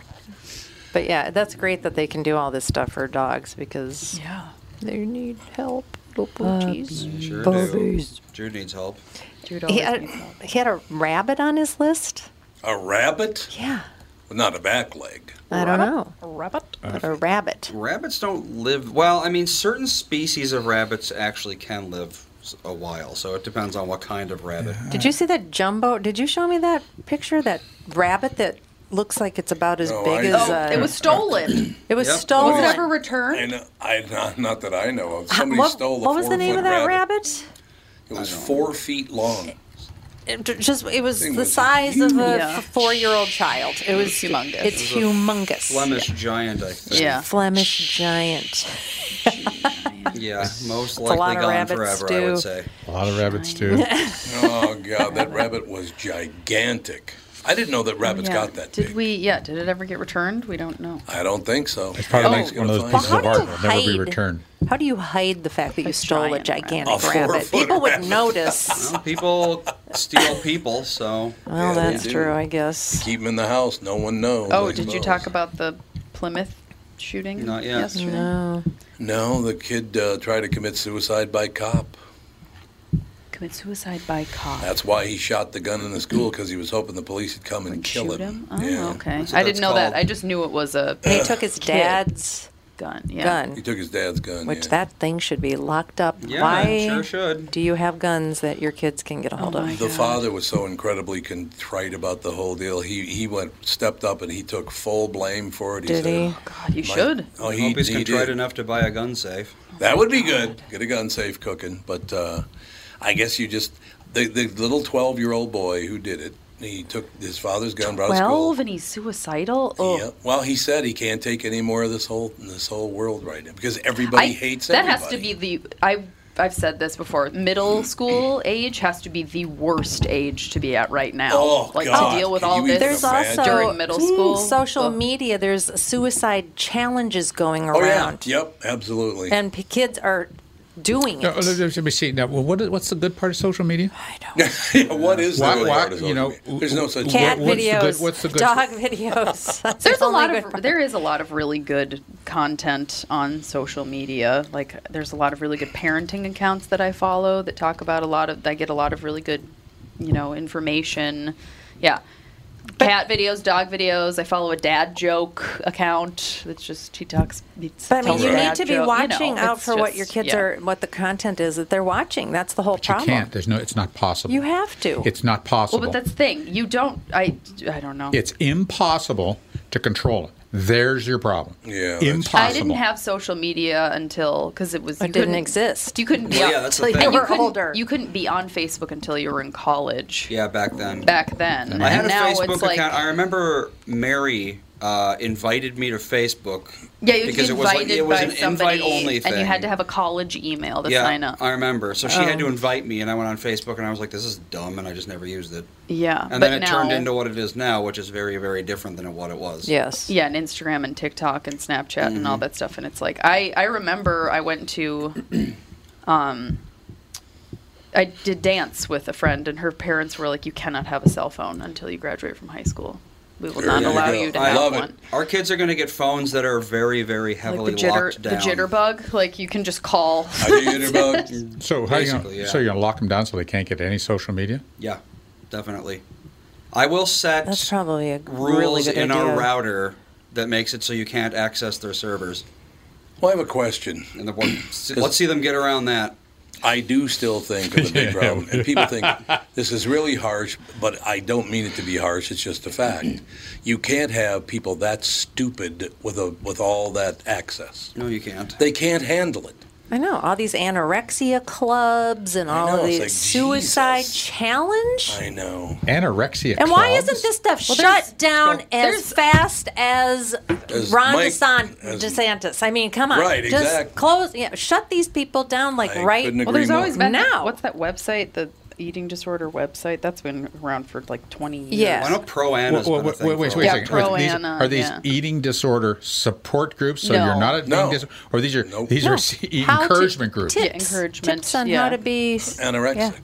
Speaker 3: But yeah, that's great that they can do all this stuff for dogs because
Speaker 9: Yeah.
Speaker 3: They need help. Little uh, booties.
Speaker 8: Sure
Speaker 3: Puppies.
Speaker 8: do. Needs help.
Speaker 9: Jude
Speaker 3: He had,
Speaker 9: needs help.
Speaker 3: he had a rabbit on his list.
Speaker 1: A rabbit?
Speaker 3: Yeah,
Speaker 1: Not a back leg.
Speaker 3: I don't know,
Speaker 9: A rabbit?
Speaker 3: but a rabbit.
Speaker 8: Rabbits don't live well. I mean, certain species of rabbits actually can live s- a while, so it depends on what kind of rabbit.
Speaker 3: Did you see that jumbo? Did you show me that picture? That rabbit that looks like it's about as
Speaker 1: No,
Speaker 3: big
Speaker 1: I-
Speaker 3: as.
Speaker 9: Oh,
Speaker 3: uh,
Speaker 9: it was stolen.
Speaker 3: It was
Speaker 8: Yep.
Speaker 3: stolen.
Speaker 9: Was it ever
Speaker 1: I
Speaker 9: returned?
Speaker 1: know, I not, not that I know of.
Speaker 3: How-
Speaker 1: Somebody
Speaker 3: what,
Speaker 1: stole the
Speaker 3: what was the name of
Speaker 1: four-foot
Speaker 3: that
Speaker 1: rabbit.
Speaker 3: rabbit?
Speaker 1: It was four feet long.
Speaker 3: It j- just it was
Speaker 1: Thing
Speaker 3: the
Speaker 1: was
Speaker 3: size of a
Speaker 9: Yeah.
Speaker 3: four-year-old child. It was
Speaker 9: humongous.
Speaker 3: It's
Speaker 8: It was a
Speaker 3: humongous.
Speaker 8: Flemish giant, I think.
Speaker 9: Yeah.
Speaker 3: Flemish giant.
Speaker 8: Yeah, most
Speaker 3: a lot
Speaker 8: likely
Speaker 3: of
Speaker 8: gone
Speaker 3: rabbits,
Speaker 8: forever, I
Speaker 3: too.
Speaker 8: would say.
Speaker 10: A lot of rabbits too.
Speaker 1: Oh god, that rabbit was gigantic. I didn't know that rabbits
Speaker 9: Yeah.
Speaker 1: got that
Speaker 9: Did
Speaker 1: big.
Speaker 9: we? Yeah. Did it ever get returned? We don't know.
Speaker 1: I don't think so.
Speaker 10: It's probably
Speaker 1: Ellie's
Speaker 10: like one of those
Speaker 1: find
Speaker 10: pieces
Speaker 3: Well,
Speaker 10: of art that'll never be returned.
Speaker 3: How do you hide the fact that you stole a gigantic
Speaker 1: rabbit.
Speaker 3: Rabbit?
Speaker 1: four-foot
Speaker 3: People would
Speaker 1: rabbit.
Speaker 3: notice.
Speaker 8: Well, people steal people, so
Speaker 3: Well,
Speaker 1: Yeah,
Speaker 3: that's true, I guess.
Speaker 1: Keep them in the house. No one knows.
Speaker 9: Oh,
Speaker 1: I
Speaker 9: did you talk about the Plymouth shooting?
Speaker 8: Not yet.
Speaker 9: Yesterday?
Speaker 3: No.
Speaker 1: No, the kid uh, tried to commit suicide by cop.
Speaker 9: Commit suicide by cop.
Speaker 1: That's why he shot the gun in the school because he was hoping the police would come and
Speaker 9: Would
Speaker 1: kill
Speaker 9: shoot
Speaker 1: him.
Speaker 9: him? Oh,
Speaker 1: yeah.
Speaker 9: okay.
Speaker 8: That's what
Speaker 9: I didn't
Speaker 8: that's
Speaker 9: know that.
Speaker 8: called.
Speaker 9: I just knew it was a
Speaker 3: He took his
Speaker 9: Kid.
Speaker 3: dad's
Speaker 9: gun. Yeah.
Speaker 3: gun,
Speaker 1: He took his dad's gun.
Speaker 3: which
Speaker 1: yeah.
Speaker 3: that thing should be locked up.
Speaker 8: Yeah,
Speaker 3: Why
Speaker 8: sure should.
Speaker 3: do you have guns that your kids can get a hold
Speaker 9: Oh
Speaker 3: of?
Speaker 1: The
Speaker 9: God.
Speaker 1: father was so incredibly contrite about the whole deal. He he went stepped up and he took full blame for it. He
Speaker 3: Did
Speaker 1: said,
Speaker 3: he?
Speaker 9: God, you
Speaker 1: "My-
Speaker 9: should.
Speaker 1: Oh,
Speaker 8: I
Speaker 1: he,
Speaker 8: hope he's
Speaker 1: he
Speaker 8: contrite
Speaker 1: did.
Speaker 8: enough to buy a gun safe.
Speaker 1: That would be good. Get a gun safe cooking. But uh, I guess you just the the little twelve year old boy who did it. He took his father's gun, brought school.
Speaker 9: Twelve, and he's suicidal. Oh,
Speaker 1: Yeah. Well, he said he can't take any more of this whole this whole world right now because everybody
Speaker 9: I-
Speaker 1: hates
Speaker 9: that
Speaker 1: everybody.
Speaker 9: has to be the I. I've said this before. Middle school age has to be the worst age to be at right now.
Speaker 1: Oh,
Speaker 9: like
Speaker 1: God.
Speaker 9: to deal with
Speaker 1: Can
Speaker 9: all this
Speaker 3: There's also
Speaker 9: during middle school.
Speaker 3: social
Speaker 9: Ugh.
Speaker 3: media. There's suicide challenges going around.
Speaker 1: Oh yeah.
Speaker 3: around,
Speaker 1: Yep. Absolutely.
Speaker 3: and p- kids are doing
Speaker 10: No,
Speaker 3: it.
Speaker 10: let let me see. Now, well, what is, what's the good part of social media? I don't.
Speaker 1: yeah, what is the
Speaker 10: Why-
Speaker 1: really
Speaker 10: why-
Speaker 1: hard
Speaker 10: you know,
Speaker 1: social media? There's no such
Speaker 3: Cat
Speaker 10: what's the
Speaker 3: videos,
Speaker 10: good- what's the good-
Speaker 3: dog videos. That's
Speaker 9: There's
Speaker 3: the
Speaker 9: a lot of
Speaker 3: part.
Speaker 9: there is a lot of really good content on social media. Like there's a lot of really good parenting accounts that I follow that talk about a lot of I get a lot of really good, you know, information. Yeah. Cat videos, dog videos. I follow a dad joke account. It's just he talks. He
Speaker 3: But I mean, you need to be
Speaker 9: joke, you know,
Speaker 3: watching out
Speaker 9: it's
Speaker 3: for what your kids
Speaker 9: yeah.
Speaker 3: are, what the content is that they're watching. That's the whole
Speaker 10: But you
Speaker 3: problem.
Speaker 10: can't. There's no. It's not possible.
Speaker 3: You have to.
Speaker 10: It's not possible.
Speaker 9: Well, but that's the thing. You don't. I. I don't know.
Speaker 10: it's impossible to control it. There's your problem.
Speaker 1: Yeah, that's-
Speaker 10: Impossible.
Speaker 9: I didn't have social media until because it was
Speaker 3: It didn't exist.
Speaker 9: You couldn't be
Speaker 8: Well,
Speaker 9: on,
Speaker 8: yeah, that's the thing.
Speaker 9: you
Speaker 3: We're older.
Speaker 9: You couldn't be on Facebook until you were in college.
Speaker 8: Yeah, back then.
Speaker 9: Back then,
Speaker 8: I had
Speaker 9: and
Speaker 8: a
Speaker 9: now
Speaker 8: Facebook
Speaker 9: it's like
Speaker 8: account. I remember Mary uh, invited me to Facebook.
Speaker 9: Yeah, you
Speaker 8: because it was like it was an invite only thing.
Speaker 9: and you had to have a college email to
Speaker 8: yeah,
Speaker 9: sign up.
Speaker 8: I remember. So she had to
Speaker 9: Oh.
Speaker 8: invite me, and I went on Facebook, and I was like, "This is dumb," and I just never used it.
Speaker 9: Yeah,
Speaker 8: And
Speaker 9: but
Speaker 8: then it
Speaker 9: now,
Speaker 8: turned into what it is now, which is very, very different than what it was.
Speaker 3: Yes.
Speaker 9: Yeah, and Instagram and TikTok and Snapchat and
Speaker 8: Mm-hmm.
Speaker 9: all that stuff. And it's like I I remember I went to, um, I did dance with a friend, and her parents were like, "You cannot have a cell phone until you graduate from high school. We will not allow
Speaker 8: go.
Speaker 9: you to
Speaker 8: I
Speaker 9: have
Speaker 8: love
Speaker 9: one."
Speaker 8: it. Our kids are going to get phones that are very, very heavily
Speaker 9: Like the jitter,
Speaker 8: locked
Speaker 9: the jitterbug, like you can just call.
Speaker 10: So how you gonna,
Speaker 8: yeah.
Speaker 10: so you're gonna lock them down so they can't get any social media?
Speaker 8: Yeah, definitely. I will set
Speaker 3: That's probably a
Speaker 8: rules
Speaker 3: really good
Speaker 8: in
Speaker 3: idea.
Speaker 8: our router that makes it so you can't access their servers.
Speaker 1: Well, I have a question.
Speaker 8: And the, let's see them get around that.
Speaker 1: I do still think of the big problem, and people think this is really harsh, but I don't mean it to be harsh. It's just a fact. Mm-hmm. You can't have people that stupid with a with all that access.
Speaker 8: No, you can't.
Speaker 1: They can't handle it.
Speaker 3: I know all these anorexia clubs and all
Speaker 1: know,
Speaker 3: of these
Speaker 1: like,
Speaker 3: suicide challenge.
Speaker 1: I know.
Speaker 10: Anorexia.
Speaker 3: And why isn't this stuff
Speaker 9: Well,
Speaker 3: shut down
Speaker 9: well,
Speaker 3: as fast as,
Speaker 1: As
Speaker 3: Ron
Speaker 1: Mike-
Speaker 3: DeSan-
Speaker 1: as-
Speaker 3: DeSantis? I mean, come on,
Speaker 1: Right,
Speaker 3: just
Speaker 1: exactly.
Speaker 3: close, yeah, shut these people down like
Speaker 1: I
Speaker 3: right.
Speaker 1: couldn't
Speaker 9: Well, there's
Speaker 1: agree
Speaker 9: always been
Speaker 3: Now.
Speaker 9: what's that website? The eating disorder website that's been around for like 20 years.
Speaker 3: Yeah.
Speaker 8: I know Pro Ana's
Speaker 10: Well,
Speaker 8: been a
Speaker 10: wait, wait, wait,
Speaker 8: for a
Speaker 10: wait
Speaker 9: Yeah,
Speaker 10: second. Are these, are these
Speaker 9: yeah.
Speaker 10: eating disorder support groups? So
Speaker 9: No.
Speaker 10: you're not a
Speaker 1: No.
Speaker 10: eating disorder, or these are
Speaker 1: Nope.
Speaker 10: these
Speaker 3: No.
Speaker 10: are s-
Speaker 3: How to-
Speaker 10: encouragement groups.
Speaker 3: Tips,
Speaker 9: Yeah, encouragement,
Speaker 3: tips on
Speaker 9: yeah.
Speaker 3: how to be
Speaker 1: Anorexic.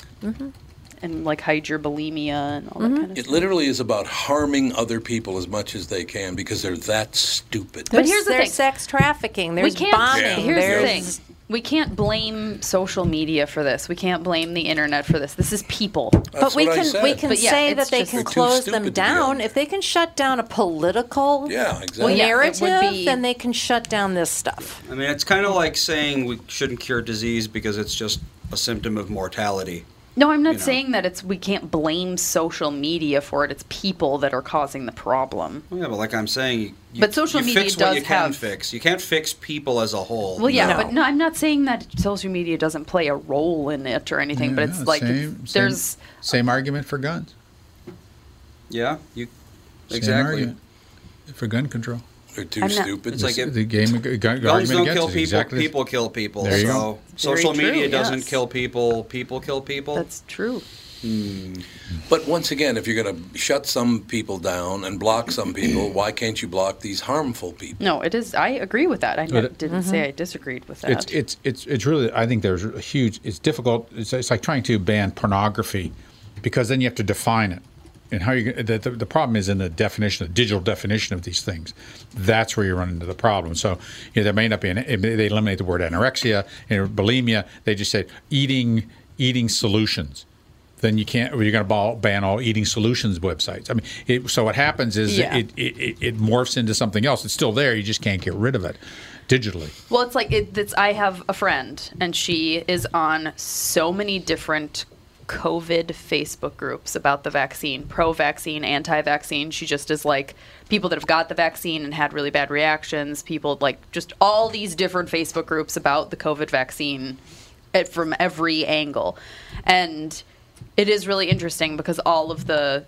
Speaker 9: and like hide your bulimia and all
Speaker 3: Mm-hmm.
Speaker 9: that kind of
Speaker 1: It
Speaker 9: stuff.
Speaker 1: literally is about harming other people as much as they can because they're that stupid.
Speaker 9: But here's the
Speaker 3: there's
Speaker 9: thing.
Speaker 3: sex trafficking. There's
Speaker 9: we can't.
Speaker 3: bombing.
Speaker 1: Yeah.
Speaker 9: Here's the thing. We can't blame social media for this. We can't blame the internet for this. This is people.
Speaker 3: But
Speaker 1: That's
Speaker 3: we
Speaker 1: what I
Speaker 3: can
Speaker 1: said.
Speaker 3: we can
Speaker 9: But yeah,
Speaker 3: say
Speaker 9: it's
Speaker 3: that they can close them down. If they can shut down a political
Speaker 1: Yeah, exactly.
Speaker 9: Well, yeah,
Speaker 3: narrative,
Speaker 9: be-
Speaker 3: then they can shut down this stuff.
Speaker 8: I mean, it's kind of like saying we shouldn't cure disease because it's just a symptom of mortality.
Speaker 9: No, I'm not
Speaker 8: You know.
Speaker 9: saying that it's we can't blame social media for it. It's people that are causing the problem.
Speaker 8: Yeah, but like I'm saying, you, you-
Speaker 9: But social
Speaker 8: you
Speaker 9: media
Speaker 8: fix what
Speaker 9: does
Speaker 8: you can
Speaker 9: have-
Speaker 8: fix. You can't fix people as a whole.
Speaker 9: Well, yeah,
Speaker 3: No.
Speaker 9: but no, I'm not saying that social media doesn't play a role in it or anything. but it's
Speaker 10: Yeah,
Speaker 9: like
Speaker 10: same,
Speaker 9: it's, there's
Speaker 10: same argument for guns.
Speaker 8: Yeah, you
Speaker 10: Same
Speaker 8: exactly.
Speaker 10: argument for gun control.
Speaker 1: They're too
Speaker 9: I'm not-
Speaker 1: stupid.
Speaker 8: It's like
Speaker 10: The-
Speaker 8: if-
Speaker 10: the game gu- gu-
Speaker 8: Guns
Speaker 10: argument
Speaker 8: don't
Speaker 10: against
Speaker 8: kill
Speaker 10: is
Speaker 8: people.
Speaker 10: exactly
Speaker 8: people kill people.
Speaker 10: There you
Speaker 8: so
Speaker 10: go.
Speaker 8: social
Speaker 9: Very
Speaker 8: media
Speaker 9: true,
Speaker 8: doesn't
Speaker 9: yes.
Speaker 8: kill people. People kill people.
Speaker 9: that's true. Hmm.
Speaker 1: But once again, if you're going to shut some people down and block some people, why can't you block these harmful people?
Speaker 9: No, it is. I agree with that. I
Speaker 10: But
Speaker 9: ne-
Speaker 10: it-
Speaker 9: didn't mm-hmm. say I disagreed with that.
Speaker 10: It's it's it's it's really. I think there's a huge. It's difficult. It's, it's like trying to ban pornography, because then you have to define it. And how you the, the the problem is in the definition, the digital definition of these things. That's where you run into the problem. So you know, there may not be an. They eliminate the word anorexia and bulimia. They just say eating eating solutions. Then you can't. You're going to ban all eating solutions websites. I mean, it, so what happens is
Speaker 9: Yeah.
Speaker 10: it, it, it it morphs into something else. It's still there. You just can't get rid of it digitally.
Speaker 9: Well, it's like it, it's, I have a friend, and she is on so many different COVID Facebook groups about the vaccine, pro-vaccine, anti-vaccine. She just is like people that have got the vaccine and had really bad reactions. People like just all these different Facebook groups about the COVID vaccine, it, from every angle, and it is really interesting because all of the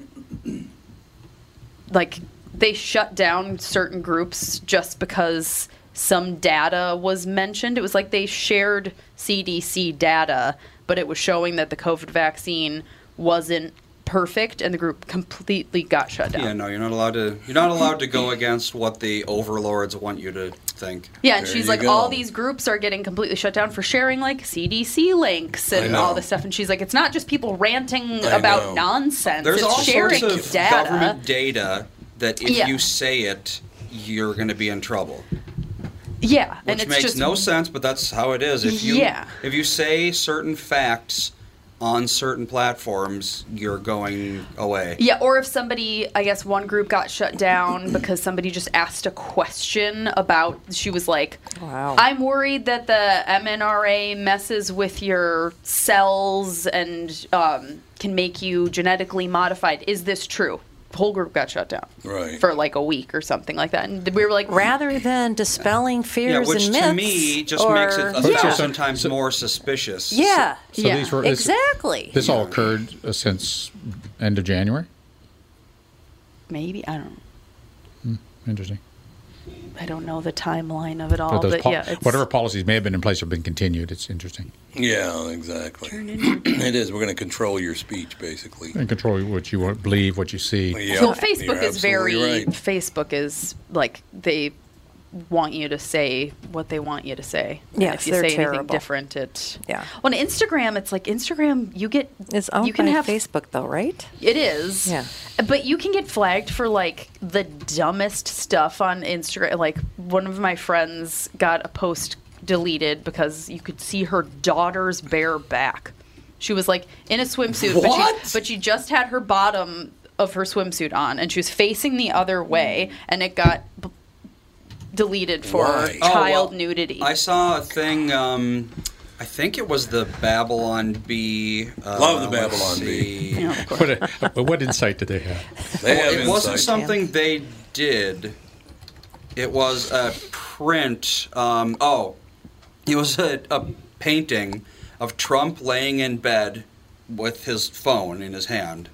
Speaker 9: like they shut down certain groups just because some data was mentioned. It was like they shared CDC data, but it was showing that the COVID vaccine wasn't perfect and the group completely got shut down.
Speaker 8: yeah, no, you're not allowed to. You're not allowed to go against what the overlords want you to think.
Speaker 9: Yeah, and
Speaker 1: There
Speaker 9: she's like,
Speaker 1: go.
Speaker 9: all these groups are getting completely shut down for sharing like CDC links and all this stuff. And she's like, it's not just people ranting
Speaker 1: I
Speaker 9: about
Speaker 1: know.
Speaker 9: nonsense.
Speaker 8: There's
Speaker 9: it's
Speaker 8: all
Speaker 9: sharing
Speaker 8: sorts of
Speaker 9: data.
Speaker 8: government data that if
Speaker 9: Yeah.
Speaker 8: you say it, you're going to be in trouble.
Speaker 9: Yeah, and
Speaker 8: Which
Speaker 9: it's
Speaker 8: makes
Speaker 9: just
Speaker 8: no sense, but that's how it is. If you
Speaker 9: Yeah.
Speaker 8: if you say certain facts on certain platforms, you're going away.
Speaker 9: Yeah, or if somebody, I guess one group got shut down because somebody just asked a question about, she was like,
Speaker 3: Wow.
Speaker 9: I'm worried that the MNRA messes with your cells and um, can make you genetically modified. Is this true? The whole group got shut down
Speaker 1: Right.
Speaker 9: for like a week or something like that. And we were like,
Speaker 3: Rather than dispelling
Speaker 8: Yeah,
Speaker 3: fears
Speaker 8: which
Speaker 3: and myths,
Speaker 8: to me just
Speaker 3: or,
Speaker 8: makes it a
Speaker 3: yeah,
Speaker 8: thousand times more suspicious.
Speaker 3: yeah,
Speaker 10: So
Speaker 9: Yeah,
Speaker 10: these were this-
Speaker 3: exactly.
Speaker 10: This all occurred uh, since end of January.
Speaker 9: maybe, I don't know.
Speaker 10: Interesting.
Speaker 9: I don't know the timeline of it all,
Speaker 10: But
Speaker 9: but
Speaker 10: pol-
Speaker 9: yeah, it's,
Speaker 10: whatever policies may have been in place have been continued. It's interesting.
Speaker 1: Yeah, exactly. it is. We're going to control your speech, basically.
Speaker 10: And control what you believe, what you see.
Speaker 1: Yeah,
Speaker 9: well, Facebook
Speaker 1: you're
Speaker 9: is very
Speaker 1: right.
Speaker 9: Facebook is like they want you to say what they want you to say. And
Speaker 3: Yes,
Speaker 9: if you say anything different, it
Speaker 3: Yeah.
Speaker 9: On Instagram, it's like Instagram. You get
Speaker 3: It's owned
Speaker 9: you can have
Speaker 3: Facebook, though, right?
Speaker 9: It is.
Speaker 3: Yeah.
Speaker 9: But you can get flagged for like the dumbest stuff on Instagram. Like one of my friends got a post deleted because you could see her daughter's bare back. She was like in a swimsuit, but she, but she just had her bottom of her swimsuit on and she was facing the other way and it got b- deleted for
Speaker 1: Why?
Speaker 8: Oh,
Speaker 9: child
Speaker 8: well,
Speaker 9: nudity.
Speaker 8: I saw a thing. Um, I think it was the Babylon Bee. Uh,
Speaker 1: Love the Babylon Bee.
Speaker 8: see.
Speaker 10: What, a, what insight did they have?
Speaker 1: They
Speaker 8: Well,
Speaker 1: have
Speaker 8: it wasn't something they did. It was a print. Um, oh, it was a, a painting of Trump laying in bed with his phone in his hand,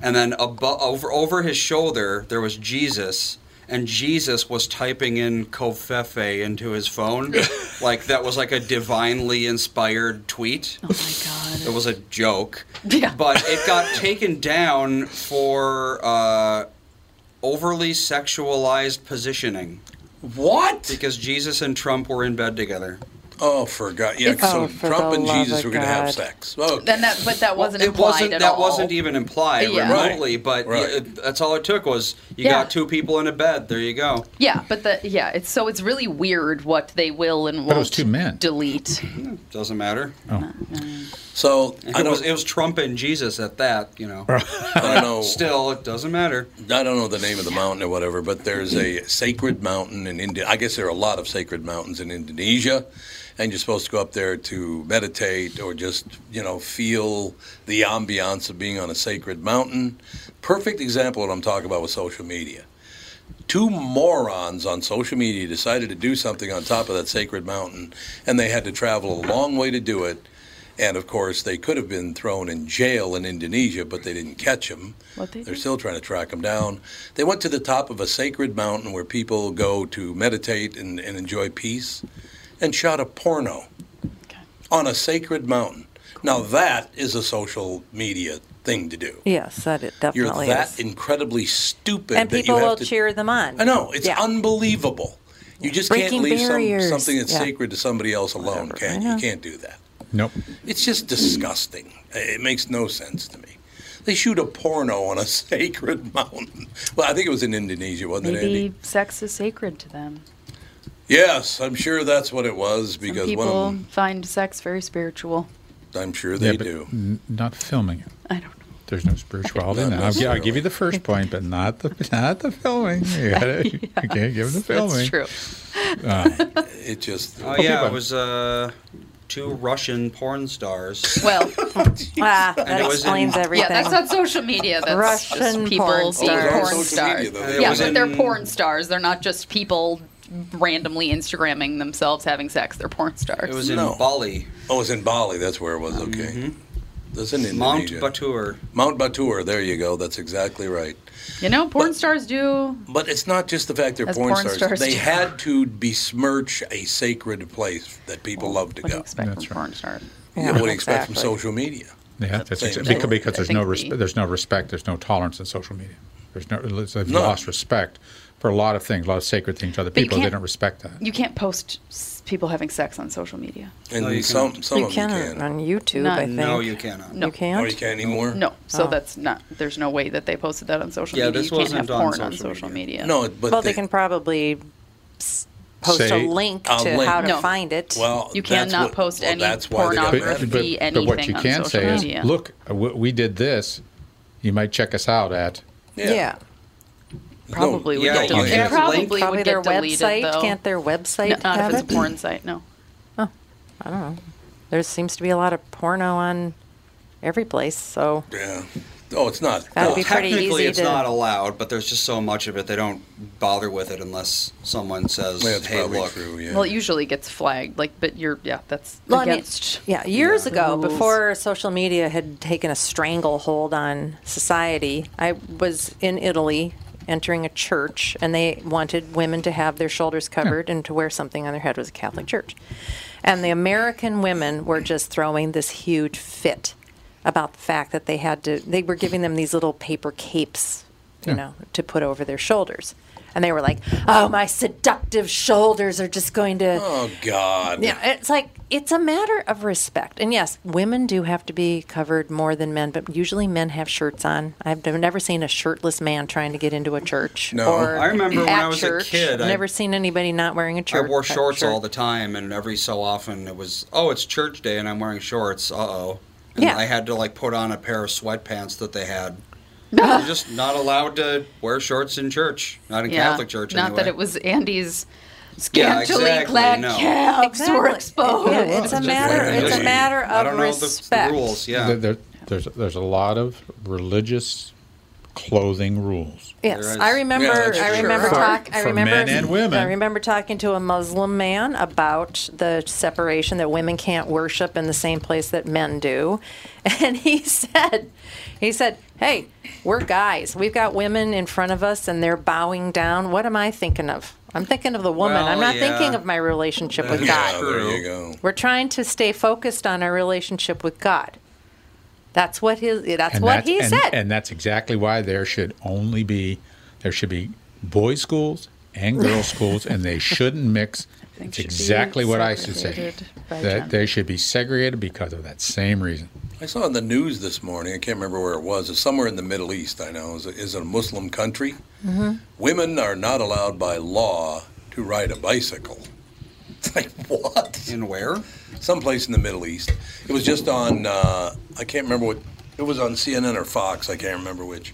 Speaker 8: and then abo- over over his shoulder there was Jesus. And Jesus was typing in Covfefe into his phone, like that was like a divinely inspired tweet.
Speaker 9: oh my god.
Speaker 8: It was a joke.
Speaker 9: Yeah.
Speaker 8: But it got taken down for uh, overly sexualized positioning
Speaker 1: What?
Speaker 8: because Jesus and Trump were in bed together.
Speaker 1: Oh, for God. Yeah,
Speaker 3: It's-
Speaker 1: so
Speaker 3: Oh,
Speaker 1: Trump and Jesus were going to have
Speaker 3: God.
Speaker 1: sex. Okay.
Speaker 9: Then that, but that wasn't
Speaker 8: it
Speaker 9: implied
Speaker 8: wasn't.
Speaker 9: at
Speaker 8: that
Speaker 9: all.
Speaker 8: wasn't even implied
Speaker 9: Yeah.
Speaker 8: remotely. But
Speaker 1: Right.
Speaker 8: it- that's all it took was you
Speaker 9: Yeah.
Speaker 8: got two people in a bed. There you go.
Speaker 9: Yeah, but the yeah, it's so it's really weird what they will and won't
Speaker 10: But it was two men.
Speaker 9: delete.
Speaker 8: Doesn't matter.
Speaker 1: Oh. Uh, so
Speaker 8: It was it was Trump and Jesus at that. You know.
Speaker 1: I don't know.
Speaker 8: Still, it doesn't matter.
Speaker 1: I don't know the name of the mountain or whatever, but there's a sacred mountain in India. I guess there are a lot of sacred mountains in Indonesia, and you're supposed to go up there to meditate or just, you know, feel the ambiance of being on a sacred mountain. Perfect example of what I'm talking about with social media. Two morons on social media decided to do something on top of that sacred mountain, and they had to travel a long way to do it. And of course, they could have been thrown in jail in Indonesia, but they didn't catch them.
Speaker 9: What they
Speaker 1: They're still trying to track them down. They went to the top of a sacred mountain where people go to meditate and, and enjoy peace and shot a porno on a sacred mountain. Now, that is a social media thing to do.
Speaker 3: Yes, that it
Speaker 1: You're
Speaker 3: definitely
Speaker 1: that
Speaker 3: is.
Speaker 1: incredibly stupid
Speaker 3: And
Speaker 1: that you
Speaker 3: people will
Speaker 1: to.
Speaker 3: cheer them on.
Speaker 1: I know it's
Speaker 3: Yeah.
Speaker 1: unbelievable. You just
Speaker 3: Breaking
Speaker 1: can't leave some, something that's
Speaker 3: Yeah.
Speaker 1: sacred to somebody else alone,
Speaker 3: Whatever.
Speaker 1: can you? You can't do that.
Speaker 10: Nope.
Speaker 1: It's just disgusting. It makes no sense to me. They shoot a porno on a sacred mountain. Well, I think it was in Indonesia, wasn't it,
Speaker 9: Maybe sex is sacred to them.
Speaker 1: Yes, I'm sure that's what it was
Speaker 9: Some
Speaker 1: because
Speaker 9: people
Speaker 1: one of them,
Speaker 9: find sex very spiritual.
Speaker 1: I'm sure they
Speaker 10: yeah, but
Speaker 1: do.
Speaker 10: n- not filming it.
Speaker 9: I don't know.
Speaker 10: There's no spirituality in that. I'll, I'll give you the first point, but not the not the filming. You, gotta, you can't give the filming.
Speaker 9: That's true.
Speaker 1: It just
Speaker 8: Oh
Speaker 10: Okay,
Speaker 8: yeah,
Speaker 10: but-
Speaker 8: it was uh, two Russian porn stars.
Speaker 9: Well,
Speaker 3: Ah,
Speaker 8: And
Speaker 3: that explains
Speaker 8: in-
Speaker 3: everything.
Speaker 9: yeah, that's not social media. That's
Speaker 3: Russian
Speaker 9: just people
Speaker 3: porn stars.
Speaker 1: Oh, it was on
Speaker 9: porn
Speaker 1: social
Speaker 9: stars.
Speaker 1: media,
Speaker 9: Yeah,
Speaker 8: was
Speaker 9: but they're porn stars. They're not just people randomly Instagramming themselves having sex. They're porn stars.
Speaker 8: It was in
Speaker 1: No.
Speaker 8: Bali,
Speaker 1: oh, it was in Bali. That's where it was. Okay, that's in
Speaker 8: Mount
Speaker 1: Indonesia.
Speaker 8: Batur.
Speaker 1: Mount Batur. There you go. That's exactly right.
Speaker 9: you know, porn stars do.
Speaker 1: But it's not just the fact they're
Speaker 9: As
Speaker 1: porn,
Speaker 9: porn
Speaker 1: stars.
Speaker 9: stars
Speaker 1: They
Speaker 9: do.
Speaker 1: had to besmirch a sacred place that people oh, love to
Speaker 9: What do you
Speaker 1: go.
Speaker 9: expect
Speaker 10: That's
Speaker 9: from
Speaker 10: right.
Speaker 9: porn stars?
Speaker 1: Yeah, what do you expect from social media?
Speaker 10: Yeah, that's
Speaker 1: Same
Speaker 10: exa- because, because there's no
Speaker 9: we-
Speaker 10: res- there's no respect, there's no tolerance in social media. There's no they've
Speaker 1: No.
Speaker 10: lost respect for a lot of things, a lot of sacred things to other
Speaker 9: But
Speaker 10: people. They don't respect that.
Speaker 9: You can't post people having sex on social media.
Speaker 1: And
Speaker 8: No, you
Speaker 1: some
Speaker 8: cannot.
Speaker 1: some
Speaker 3: you
Speaker 1: of them
Speaker 3: can
Speaker 1: can.
Speaker 3: on YouTube,
Speaker 9: Not-
Speaker 3: I think.
Speaker 8: No, you cannot.
Speaker 9: No.
Speaker 3: You can't?
Speaker 1: Oh, you can't anymore.
Speaker 9: No, so
Speaker 3: Oh.
Speaker 9: that's not. There's no way that they posted that on social
Speaker 8: Yeah,
Speaker 9: media.
Speaker 8: this
Speaker 9: you can't
Speaker 8: wasn't
Speaker 9: have
Speaker 8: on
Speaker 9: porn on
Speaker 8: social
Speaker 9: social
Speaker 8: media.
Speaker 9: media.
Speaker 1: No, but
Speaker 3: well, they, can probably s- post
Speaker 10: Say-
Speaker 3: a link
Speaker 1: A
Speaker 3: to
Speaker 1: link.
Speaker 3: how to
Speaker 9: No.
Speaker 3: find it.
Speaker 1: Well,
Speaker 9: You cannot
Speaker 1: what-
Speaker 9: post
Speaker 1: well,
Speaker 9: any
Speaker 1: that's why they got
Speaker 9: pornography.
Speaker 1: mad.
Speaker 10: but,
Speaker 9: be
Speaker 10: but what
Speaker 9: anything
Speaker 10: you
Speaker 9: on
Speaker 10: can
Speaker 9: social
Speaker 10: say
Speaker 9: media.
Speaker 10: is, look, we we did this. You might check us out at.
Speaker 3: yeah.
Speaker 9: Probably would
Speaker 8: yeah,
Speaker 9: get
Speaker 8: you
Speaker 9: deleted.
Speaker 8: can't
Speaker 9: It probably
Speaker 3: Probably
Speaker 9: would
Speaker 3: their
Speaker 9: get deleted,
Speaker 3: website.
Speaker 9: though.
Speaker 3: Can't their website
Speaker 9: No, not
Speaker 3: have
Speaker 9: if it's
Speaker 3: it?
Speaker 9: a porn site. No.
Speaker 3: Oh, I don't know. There seems to be a lot of porno on every place, so
Speaker 1: Yeah. Oh, it's not.
Speaker 3: That'd
Speaker 1: no,
Speaker 3: be pretty
Speaker 8: Technically,
Speaker 3: easy
Speaker 8: it's
Speaker 3: to-
Speaker 8: not allowed, but there's just so much of it they don't bother with it unless someone says,
Speaker 1: That's
Speaker 8: "Hey,
Speaker 1: probably
Speaker 8: look."
Speaker 1: true. Yeah.
Speaker 9: Well, it usually gets flagged. Like, but you're yeah, that's
Speaker 3: Well, I mean,
Speaker 9: against.
Speaker 3: yeah, years
Speaker 9: the
Speaker 3: ago,
Speaker 9: rules.
Speaker 3: before social media had taken a stranglehold on society, I was in Italy entering a church, and they wanted women to have their shoulders covered and to wear something on their head. It was a Catholic church, and the American women were just throwing this huge fit about the fact that they had to. They were giving them these little paper capes, you
Speaker 1: Yeah.
Speaker 3: know, to put over their shoulders. And they were like, "Oh, my seductive shoulders are just going to."
Speaker 1: Oh God.
Speaker 3: Yeah, it's like it's a matter of respect. And yes, women do have to be covered more than men, but usually men have shirts on. I've never seen a shirtless man trying to get into a church.
Speaker 8: No.
Speaker 3: or
Speaker 8: I remember when I was a kid, I've
Speaker 3: never seen anybody not wearing a
Speaker 8: shirt.
Speaker 3: I
Speaker 8: wore shorts
Speaker 3: shirt.
Speaker 8: all the time, and every so often it was, oh, it's church day, and I'm wearing shorts. Uh oh. And
Speaker 3: Yeah.
Speaker 8: I had to like put on a pair of sweatpants that they had. You're just not allowed to wear shorts in church. Not in Catholic church.
Speaker 9: Not that it was Andy's
Speaker 8: Yeah,
Speaker 9: scantily
Speaker 8: exactly,
Speaker 9: clad
Speaker 8: no.
Speaker 9: calves were
Speaker 3: Exactly.
Speaker 9: exposed.
Speaker 3: Yeah, it's a matter.
Speaker 8: wearing
Speaker 3: It's a
Speaker 8: it.
Speaker 3: matter
Speaker 8: I
Speaker 3: of
Speaker 8: don't know the- the
Speaker 3: respect.
Speaker 8: rules. Yeah.
Speaker 10: There- there- there's there's a lot of religious clothing rules.
Speaker 3: Yes,
Speaker 8: There is.
Speaker 3: I remember.
Speaker 10: Yeah,
Speaker 3: I remember
Speaker 10: For-
Speaker 3: talk. I remember
Speaker 10: men and women.
Speaker 3: I remember talking to a Muslim man about the separation that women can't worship in the same place that men do, and he said, he said, "Hey, we're guys. We've got women in front of us, and they're bowing down. What am I thinking of? I'm thinking of the woman.
Speaker 8: Well,
Speaker 3: I'm not
Speaker 8: yeah.
Speaker 3: thinking of my relationship with
Speaker 1: Yeah,
Speaker 3: God.
Speaker 1: there you go.
Speaker 3: We're trying to stay focused on our relationship with God. That's what his. That's
Speaker 10: And
Speaker 3: what he
Speaker 10: and,
Speaker 3: said.
Speaker 10: And that's exactly why there should only be there should be boys' schools and girls' schools, and they shouldn't mix. It's exactly what I should say. That
Speaker 9: gender.
Speaker 10: they should be segregated because of that same reason.
Speaker 1: I saw in the news this morning. I can't remember where it was. It's somewhere in the Middle East. I know. Is it, is it a Muslim country?
Speaker 3: Mhm.
Speaker 1: Women are not allowed by law to ride a bicycle. It's like what?
Speaker 8: In where?
Speaker 1: Someplace in the Middle East. It was just on. Uh, I can't remember what. It was on CNN or Fox. I can't remember which.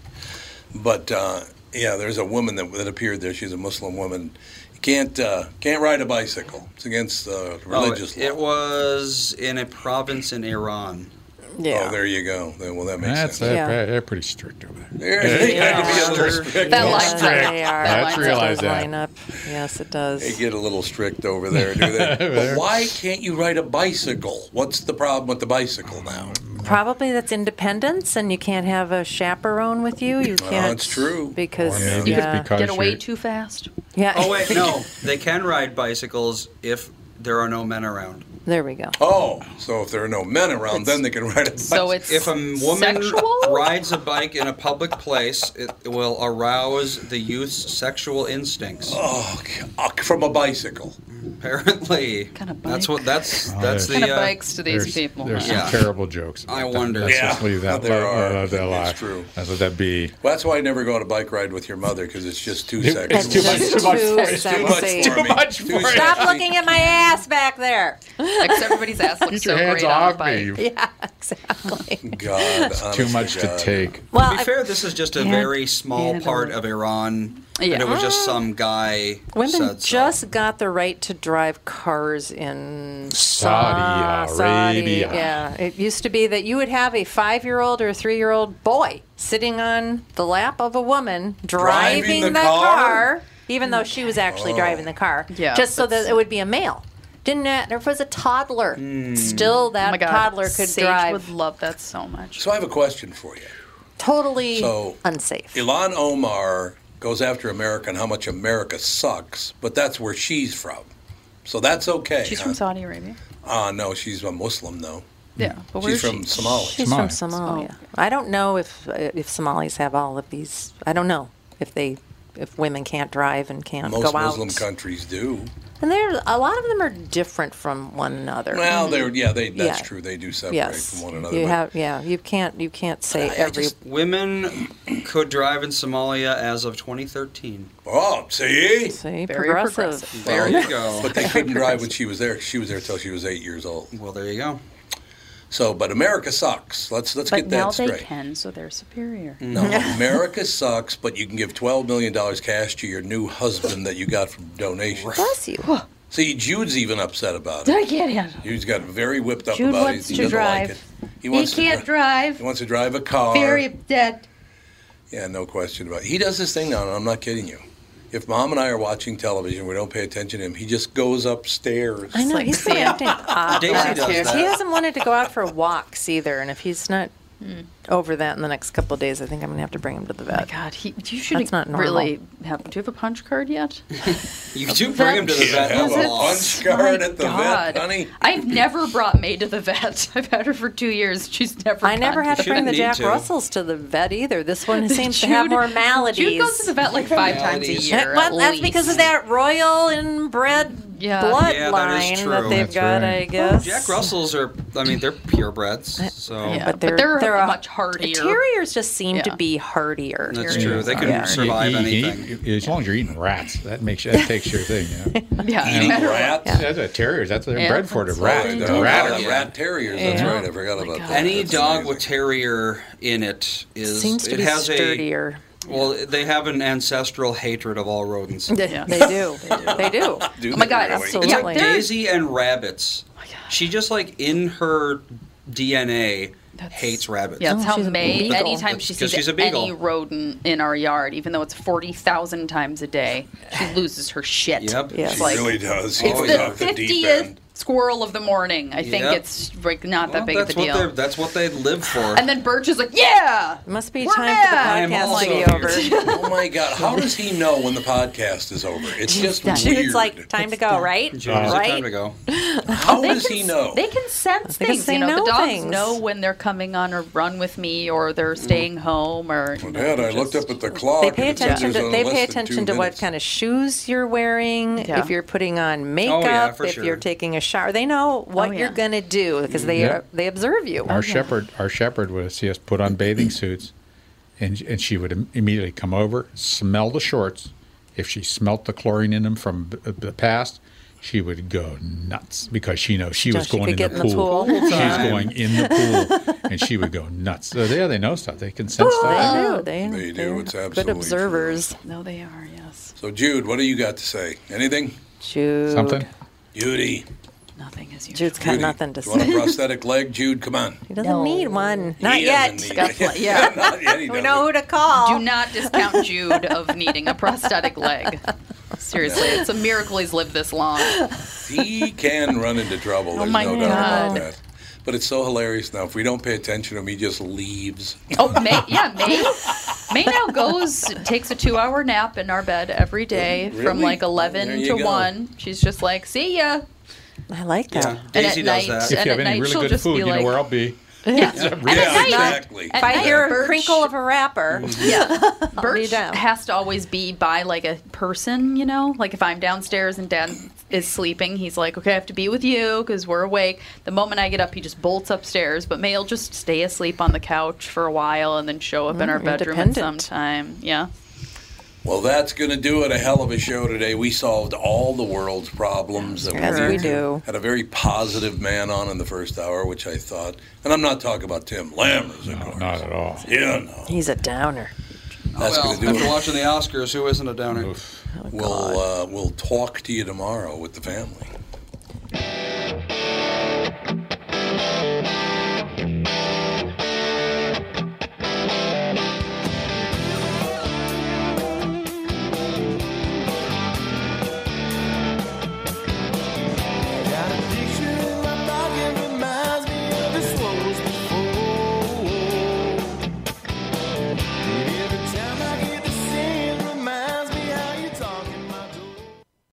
Speaker 1: But uh, yeah, there's a woman that, that appeared there. She's a Muslim woman. You can't uh, can't ride a bicycle. It's against uh, religious
Speaker 8: oh,
Speaker 1: law.
Speaker 8: It was in a province in Iran.
Speaker 1: Oh, there you go. Well, that makes
Speaker 10: That's
Speaker 1: sense.
Speaker 10: they're, they're pretty strict over there.
Speaker 1: They're- they
Speaker 3: Yeah.
Speaker 1: gotta be a little strict.
Speaker 3: That
Speaker 1: Little
Speaker 3: lines up.
Speaker 1: strict.
Speaker 3: They are.
Speaker 10: Let's realize that.
Speaker 3: line up. Yes, it does.
Speaker 1: They get a little strict over there, do they? but why can't you ride a bicycle? What's the problem with the bicycle now?
Speaker 3: Probably that's independence, and you can't have a chaperone with you. You
Speaker 1: Oh,
Speaker 3: can't.
Speaker 1: it's true.
Speaker 3: Because
Speaker 1: Yeah.
Speaker 3: yeah,
Speaker 9: Get away too fast.
Speaker 3: yeah.
Speaker 8: Oh wait, no. They can ride bicycles if there are no men around.
Speaker 3: There we go.
Speaker 1: Oh, so if there are no men around, then they can ride a bike.
Speaker 9: So it's
Speaker 8: If a woman
Speaker 9: sexual?
Speaker 8: rides a bike in a public place, it will arouse the youth's sexual instincts.
Speaker 1: Oh, uh, from a bicycle.
Speaker 8: Apparently,
Speaker 9: kind of
Speaker 8: that's what that's that's the
Speaker 9: Kind of
Speaker 8: uh,
Speaker 9: bikes to these
Speaker 10: There's,
Speaker 9: people.
Speaker 10: there's
Speaker 9: huh?
Speaker 8: Yeah.
Speaker 10: some terrible jokes.
Speaker 8: I
Speaker 10: about that.
Speaker 8: wonder.
Speaker 10: Let's
Speaker 1: Yeah,
Speaker 10: just leave that.
Speaker 1: there
Speaker 10: let-
Speaker 1: are.
Speaker 10: let that
Speaker 1: It's true.
Speaker 10: Let's let that be.
Speaker 1: Well, that's why I never go on a bike ride with your mother because it's just too
Speaker 10: It's too much-
Speaker 3: Just
Speaker 10: too much
Speaker 3: too
Speaker 10: for it.
Speaker 1: It's too much for
Speaker 10: Too
Speaker 1: me.
Speaker 10: much
Speaker 1: Too
Speaker 10: for it.
Speaker 3: Stop looking at my ass back there.
Speaker 9: Except everybody's ass looks
Speaker 10: Get
Speaker 9: so
Speaker 10: your hands
Speaker 9: great on a
Speaker 10: off
Speaker 9: bike.
Speaker 10: me.
Speaker 3: Yeah, exactly.
Speaker 1: God,
Speaker 10: Too
Speaker 1: honest
Speaker 10: much to take.
Speaker 3: Well,
Speaker 8: to be
Speaker 3: I-
Speaker 8: fair, this is just a very small part of Iran,
Speaker 9: Yeah.
Speaker 8: and it was just some guy
Speaker 3: Women
Speaker 8: said so.
Speaker 3: just got the right to drive cars in
Speaker 10: Saudi
Speaker 3: Saudi,
Speaker 10: Arabia.
Speaker 3: Yeah, it used to be that you would have a five-year-old or a three-year-old boy sitting on the lap of a woman driving,
Speaker 1: Driving the
Speaker 3: the,
Speaker 1: car?
Speaker 3: car? even though she was actually oh. driving the car.
Speaker 9: Yeah,
Speaker 3: just so that it would be a male. Didn't it? There was a toddler.
Speaker 1: Hmm.
Speaker 3: Still, that
Speaker 9: Oh
Speaker 3: toddler could
Speaker 9: Sage
Speaker 3: drive.
Speaker 9: would love that so much.
Speaker 1: So I have a question for you.
Speaker 3: totally
Speaker 1: So-
Speaker 3: unsafe.
Speaker 1: Ilhan Omar goes after America and how much America sucks, but that's where she's from. So that's okay.
Speaker 9: She's
Speaker 1: huh?
Speaker 9: from Saudi Arabia.
Speaker 1: Ah, no, she's a Muslim though.
Speaker 9: Yeah, but where
Speaker 1: She's from
Speaker 9: she?
Speaker 1: Somalia.
Speaker 3: She's from Somalia. I don't know if uh, if Somalis have all of these. I don't know if they if women can't drive and can't
Speaker 1: Most
Speaker 3: go
Speaker 1: Muslim
Speaker 3: out.
Speaker 1: countries do.
Speaker 3: And there, a lot of them are different from one another.
Speaker 1: Well, mm-hmm. they're yeah, they that's
Speaker 3: Yeah.
Speaker 1: true. They do separate
Speaker 3: yes,
Speaker 1: from one another.
Speaker 3: you
Speaker 1: but
Speaker 3: have yeah. You can't you can't say
Speaker 8: I
Speaker 3: every.
Speaker 8: just- women could drive in Somalia as of 2013.
Speaker 1: oh, see,
Speaker 3: See,
Speaker 9: Very
Speaker 3: progressive.
Speaker 9: progressive.
Speaker 8: There you go.
Speaker 1: but they couldn't drive when she was there. She was there till she was eight years old.
Speaker 8: Well, there you go.
Speaker 1: So, but America sucks. Let's let's
Speaker 9: But
Speaker 1: get
Speaker 9: now
Speaker 1: that
Speaker 9: they
Speaker 1: straight.
Speaker 9: can, so they're superior.
Speaker 1: No, America sucks, but you can give twelve million dollars cash to your new husband that you got from donations.
Speaker 3: Bless you.
Speaker 1: See, Jude's even upset about it.
Speaker 11: I can't handle.
Speaker 1: Jude's got very whipped up
Speaker 11: Jude
Speaker 1: about
Speaker 11: wants
Speaker 1: it. He
Speaker 11: to
Speaker 1: doesn't
Speaker 11: drive.
Speaker 1: like it.
Speaker 11: He,
Speaker 1: wants to
Speaker 11: can't
Speaker 1: dri-
Speaker 11: drive.
Speaker 1: He wants to drive a car.
Speaker 11: Very upset.
Speaker 1: Yeah, no question about it. He does this thing now, and I'm not kidding you. If mom and I are watching television, we don't pay attention to him. He just goes upstairs.
Speaker 3: I know he's
Speaker 9: he's
Speaker 3: acting odd.
Speaker 8: Daisy does that.
Speaker 3: He hasn't wanted to go out for walks either, and if he's not hmm. Over that in the next couple of days. I think I'm going to have to bring him to the oh vet.
Speaker 9: Oh God, he, you should
Speaker 3: That's not normal.
Speaker 9: really have. Do you have a punch card yet?
Speaker 8: You do bring him to the vet.
Speaker 1: have
Speaker 8: a
Speaker 1: a punch card at the
Speaker 9: God.
Speaker 1: vet, honey.
Speaker 9: I've never brought May to the vet. I've had her for two years. She's never.
Speaker 3: I never had to
Speaker 9: the
Speaker 3: bring the
Speaker 9: vet.
Speaker 3: Jack Russells to the vet either. This one seems to have
Speaker 9: Jude-
Speaker 3: more maladies.
Speaker 9: Jude goes to the vet like five times a
Speaker 8: Maladies.
Speaker 9: year.
Speaker 3: well,
Speaker 9: at
Speaker 3: that's because of
Speaker 9: least.
Speaker 3: that royal inbred
Speaker 9: Yeah.
Speaker 3: bloodline
Speaker 8: Yeah, that is true.
Speaker 3: that they've
Speaker 10: That's
Speaker 3: got,
Speaker 10: right.
Speaker 3: I guess.
Speaker 8: Jack Russells are, I mean, they're purebreds. Uh, so
Speaker 9: Yeah,
Speaker 3: but
Speaker 9: but
Speaker 3: they're,
Speaker 9: they're,
Speaker 3: they're a-
Speaker 9: much hardier.
Speaker 3: Terriers just seem to be hardier.
Speaker 8: that's
Speaker 9: Terriers
Speaker 8: true. They can
Speaker 9: Yeah.
Speaker 8: survive
Speaker 10: You- you- you-
Speaker 8: anything.
Speaker 10: you- as long as you're eating rats, that makes that takes your thing. You know?
Speaker 9: Yeah,
Speaker 1: Eating
Speaker 9: no matter what.
Speaker 1: rats.
Speaker 10: That's a terriers. That's what they're
Speaker 9: Yeah,
Speaker 10: bred for. To
Speaker 9: that's
Speaker 10: rat.
Speaker 9: what
Speaker 1: The rat,
Speaker 10: Ratter.
Speaker 1: rat terriers. That's
Speaker 3: Yeah.
Speaker 1: right. I forgot oh about that.
Speaker 8: Any
Speaker 1: That's
Speaker 8: dog
Speaker 1: amazing.
Speaker 8: with terrier in it is
Speaker 3: Seems to
Speaker 8: it
Speaker 3: be
Speaker 8: has
Speaker 3: sturdier.
Speaker 8: a well. They have an ancestral hatred of all rodents.
Speaker 3: They,
Speaker 9: Yeah.
Speaker 3: they do. They do.
Speaker 1: Do
Speaker 9: Oh my God,
Speaker 1: really?
Speaker 3: absolutely.
Speaker 8: It's like Daisy and rabbits. Oh she just like in her DNA hates rabbits.
Speaker 9: Yeah, that's
Speaker 3: Oh,
Speaker 9: how
Speaker 3: she's a
Speaker 9: May, anytime she sees
Speaker 8: she's a beagle.
Speaker 9: any rodent in our yard, even though it's 40,000 times a day, she loses her shit.
Speaker 8: Yep.
Speaker 3: Yeah.
Speaker 1: She
Speaker 9: like-
Speaker 1: really does.
Speaker 9: It's
Speaker 1: Always
Speaker 9: the
Speaker 1: the
Speaker 9: 50th
Speaker 1: end.
Speaker 9: Squirrel of the morning. I think
Speaker 8: Yep.
Speaker 9: it's like not that
Speaker 8: Well,
Speaker 9: big of
Speaker 8: that's
Speaker 9: a
Speaker 8: what
Speaker 9: deal.
Speaker 8: they're that's what they live for.
Speaker 9: And then Birch is like, yeah!
Speaker 3: It must be
Speaker 9: We're
Speaker 3: time
Speaker 9: mad.
Speaker 3: for the podcast to be
Speaker 8: also
Speaker 3: over.
Speaker 1: Oh my God! How does he know when the podcast is over? It's just
Speaker 9: done.
Speaker 1: weird.
Speaker 3: It's like time to go, right?
Speaker 8: June's the
Speaker 3: right?
Speaker 8: time to go.
Speaker 1: How does
Speaker 9: can
Speaker 1: he know?
Speaker 9: They can sense
Speaker 3: Because
Speaker 9: things.
Speaker 3: they
Speaker 9: you know,
Speaker 3: know
Speaker 9: the dogs
Speaker 3: things.
Speaker 9: know when they're coming on a run with me or they're mm. staying home or. you
Speaker 1: Well,
Speaker 9: know,
Speaker 1: Dad, I
Speaker 9: just-
Speaker 1: looked up at the clock.
Speaker 3: They pay
Speaker 1: and it said
Speaker 3: attention
Speaker 1: there's
Speaker 3: to
Speaker 1: only
Speaker 3: they
Speaker 1: less
Speaker 3: pay
Speaker 1: than
Speaker 3: attention
Speaker 1: two
Speaker 3: to what
Speaker 1: minutes.
Speaker 3: kind of shoes you're wearing,
Speaker 9: Yeah.
Speaker 3: if you're putting on
Speaker 8: Oh,
Speaker 3: makeup,
Speaker 8: yeah, for
Speaker 3: if
Speaker 8: sure.
Speaker 3: you're taking a shower. They know what
Speaker 9: Oh,
Speaker 3: you're gonna do because they
Speaker 10: Yeah.
Speaker 3: they observe you.
Speaker 10: Our shepherd, our shepherd would see us put on bathing suits, and and she would immediately come over, smell the shorts. If she smelt the chlorine in them from b- the past, she would go nuts because she knows she
Speaker 3: So
Speaker 10: was
Speaker 3: she
Speaker 10: going
Speaker 3: could
Speaker 10: in the
Speaker 3: in the
Speaker 10: pool.
Speaker 3: pool.
Speaker 10: She's going in the pool, and she would go nuts. So yeah, they know stuff. They can sense oh,
Speaker 3: They
Speaker 10: stuff.
Speaker 3: do. They,
Speaker 1: They do.
Speaker 3: they're
Speaker 1: It's
Speaker 3: good
Speaker 1: absolutely
Speaker 3: observers.
Speaker 9: No, they are, yes.
Speaker 1: So, Jude, what do you got to say? Anything?
Speaker 3: Jude.
Speaker 10: Something.
Speaker 1: Judy.
Speaker 9: Nothing is usual.
Speaker 3: Jude's got
Speaker 1: Judy,
Speaker 3: nothing to
Speaker 1: you want a
Speaker 3: say.
Speaker 1: prosthetic leg, Jude? Come on.
Speaker 3: He doesn't need one. Not
Speaker 1: He
Speaker 3: yet.
Speaker 1: doesn't need
Speaker 9: Got
Speaker 1: it.
Speaker 9: yeah.
Speaker 1: Not yet. He
Speaker 3: We
Speaker 1: doesn't.
Speaker 3: know who to call.
Speaker 9: Do not discount Jude of needing a prosthetic leg. Seriously, it's a miracle he's lived this long.
Speaker 1: He can run into trouble. Oh there's
Speaker 9: Oh my
Speaker 1: no doubt about
Speaker 9: God.
Speaker 1: that. But it's so hilarious now. If we don't pay attention to him, he just leaves.
Speaker 9: Oh, May, yeah, May. May now goes, takes a two-hour nap in our bed every day from
Speaker 1: Really?
Speaker 9: like
Speaker 1: There
Speaker 9: eleven
Speaker 1: you
Speaker 9: to
Speaker 1: go.
Speaker 9: one. She's just like, "See ya."
Speaker 3: I like that.
Speaker 8: Yeah,
Speaker 9: And
Speaker 8: Daisy
Speaker 9: at
Speaker 8: does
Speaker 9: night-
Speaker 8: that.
Speaker 10: If you have any
Speaker 9: night
Speaker 10: really good food, you know
Speaker 9: like-
Speaker 10: where I'll be.
Speaker 9: Yeah.
Speaker 1: Yeah,
Speaker 9: And at night-
Speaker 1: exactly.
Speaker 9: at
Speaker 3: If I
Speaker 9: night,
Speaker 3: hear a crinkle of a wrapper,
Speaker 9: Yeah, Birch has to always be by like a person, you know. Like if I'm downstairs and Dad is sleeping, he's like, "Okay, I have to be with you because we're awake." The moment I get up, he just bolts upstairs. But May'll just stay asleep on the couch for a while and then show up in our
Speaker 3: Mm,
Speaker 9: bedroom at some
Speaker 3: independent.
Speaker 9: time. Yeah.
Speaker 1: Well, that's going to do it. A hell of a show today. We solved all the world's problems. that
Speaker 3: As
Speaker 1: were
Speaker 3: we
Speaker 1: there.
Speaker 3: do.
Speaker 1: Had a very positive man on in the first hour, which I thought. And I'm not talking about Tim Lammers, of
Speaker 10: No,
Speaker 1: course.
Speaker 10: not at all.
Speaker 1: Yeah, no.
Speaker 3: he's a downer.
Speaker 1: That's
Speaker 8: well,
Speaker 1: going to do
Speaker 8: after
Speaker 1: it.
Speaker 8: watching the Oscars, who isn't a downer?
Speaker 1: We'll uh, we'll talk to you tomorrow with the family.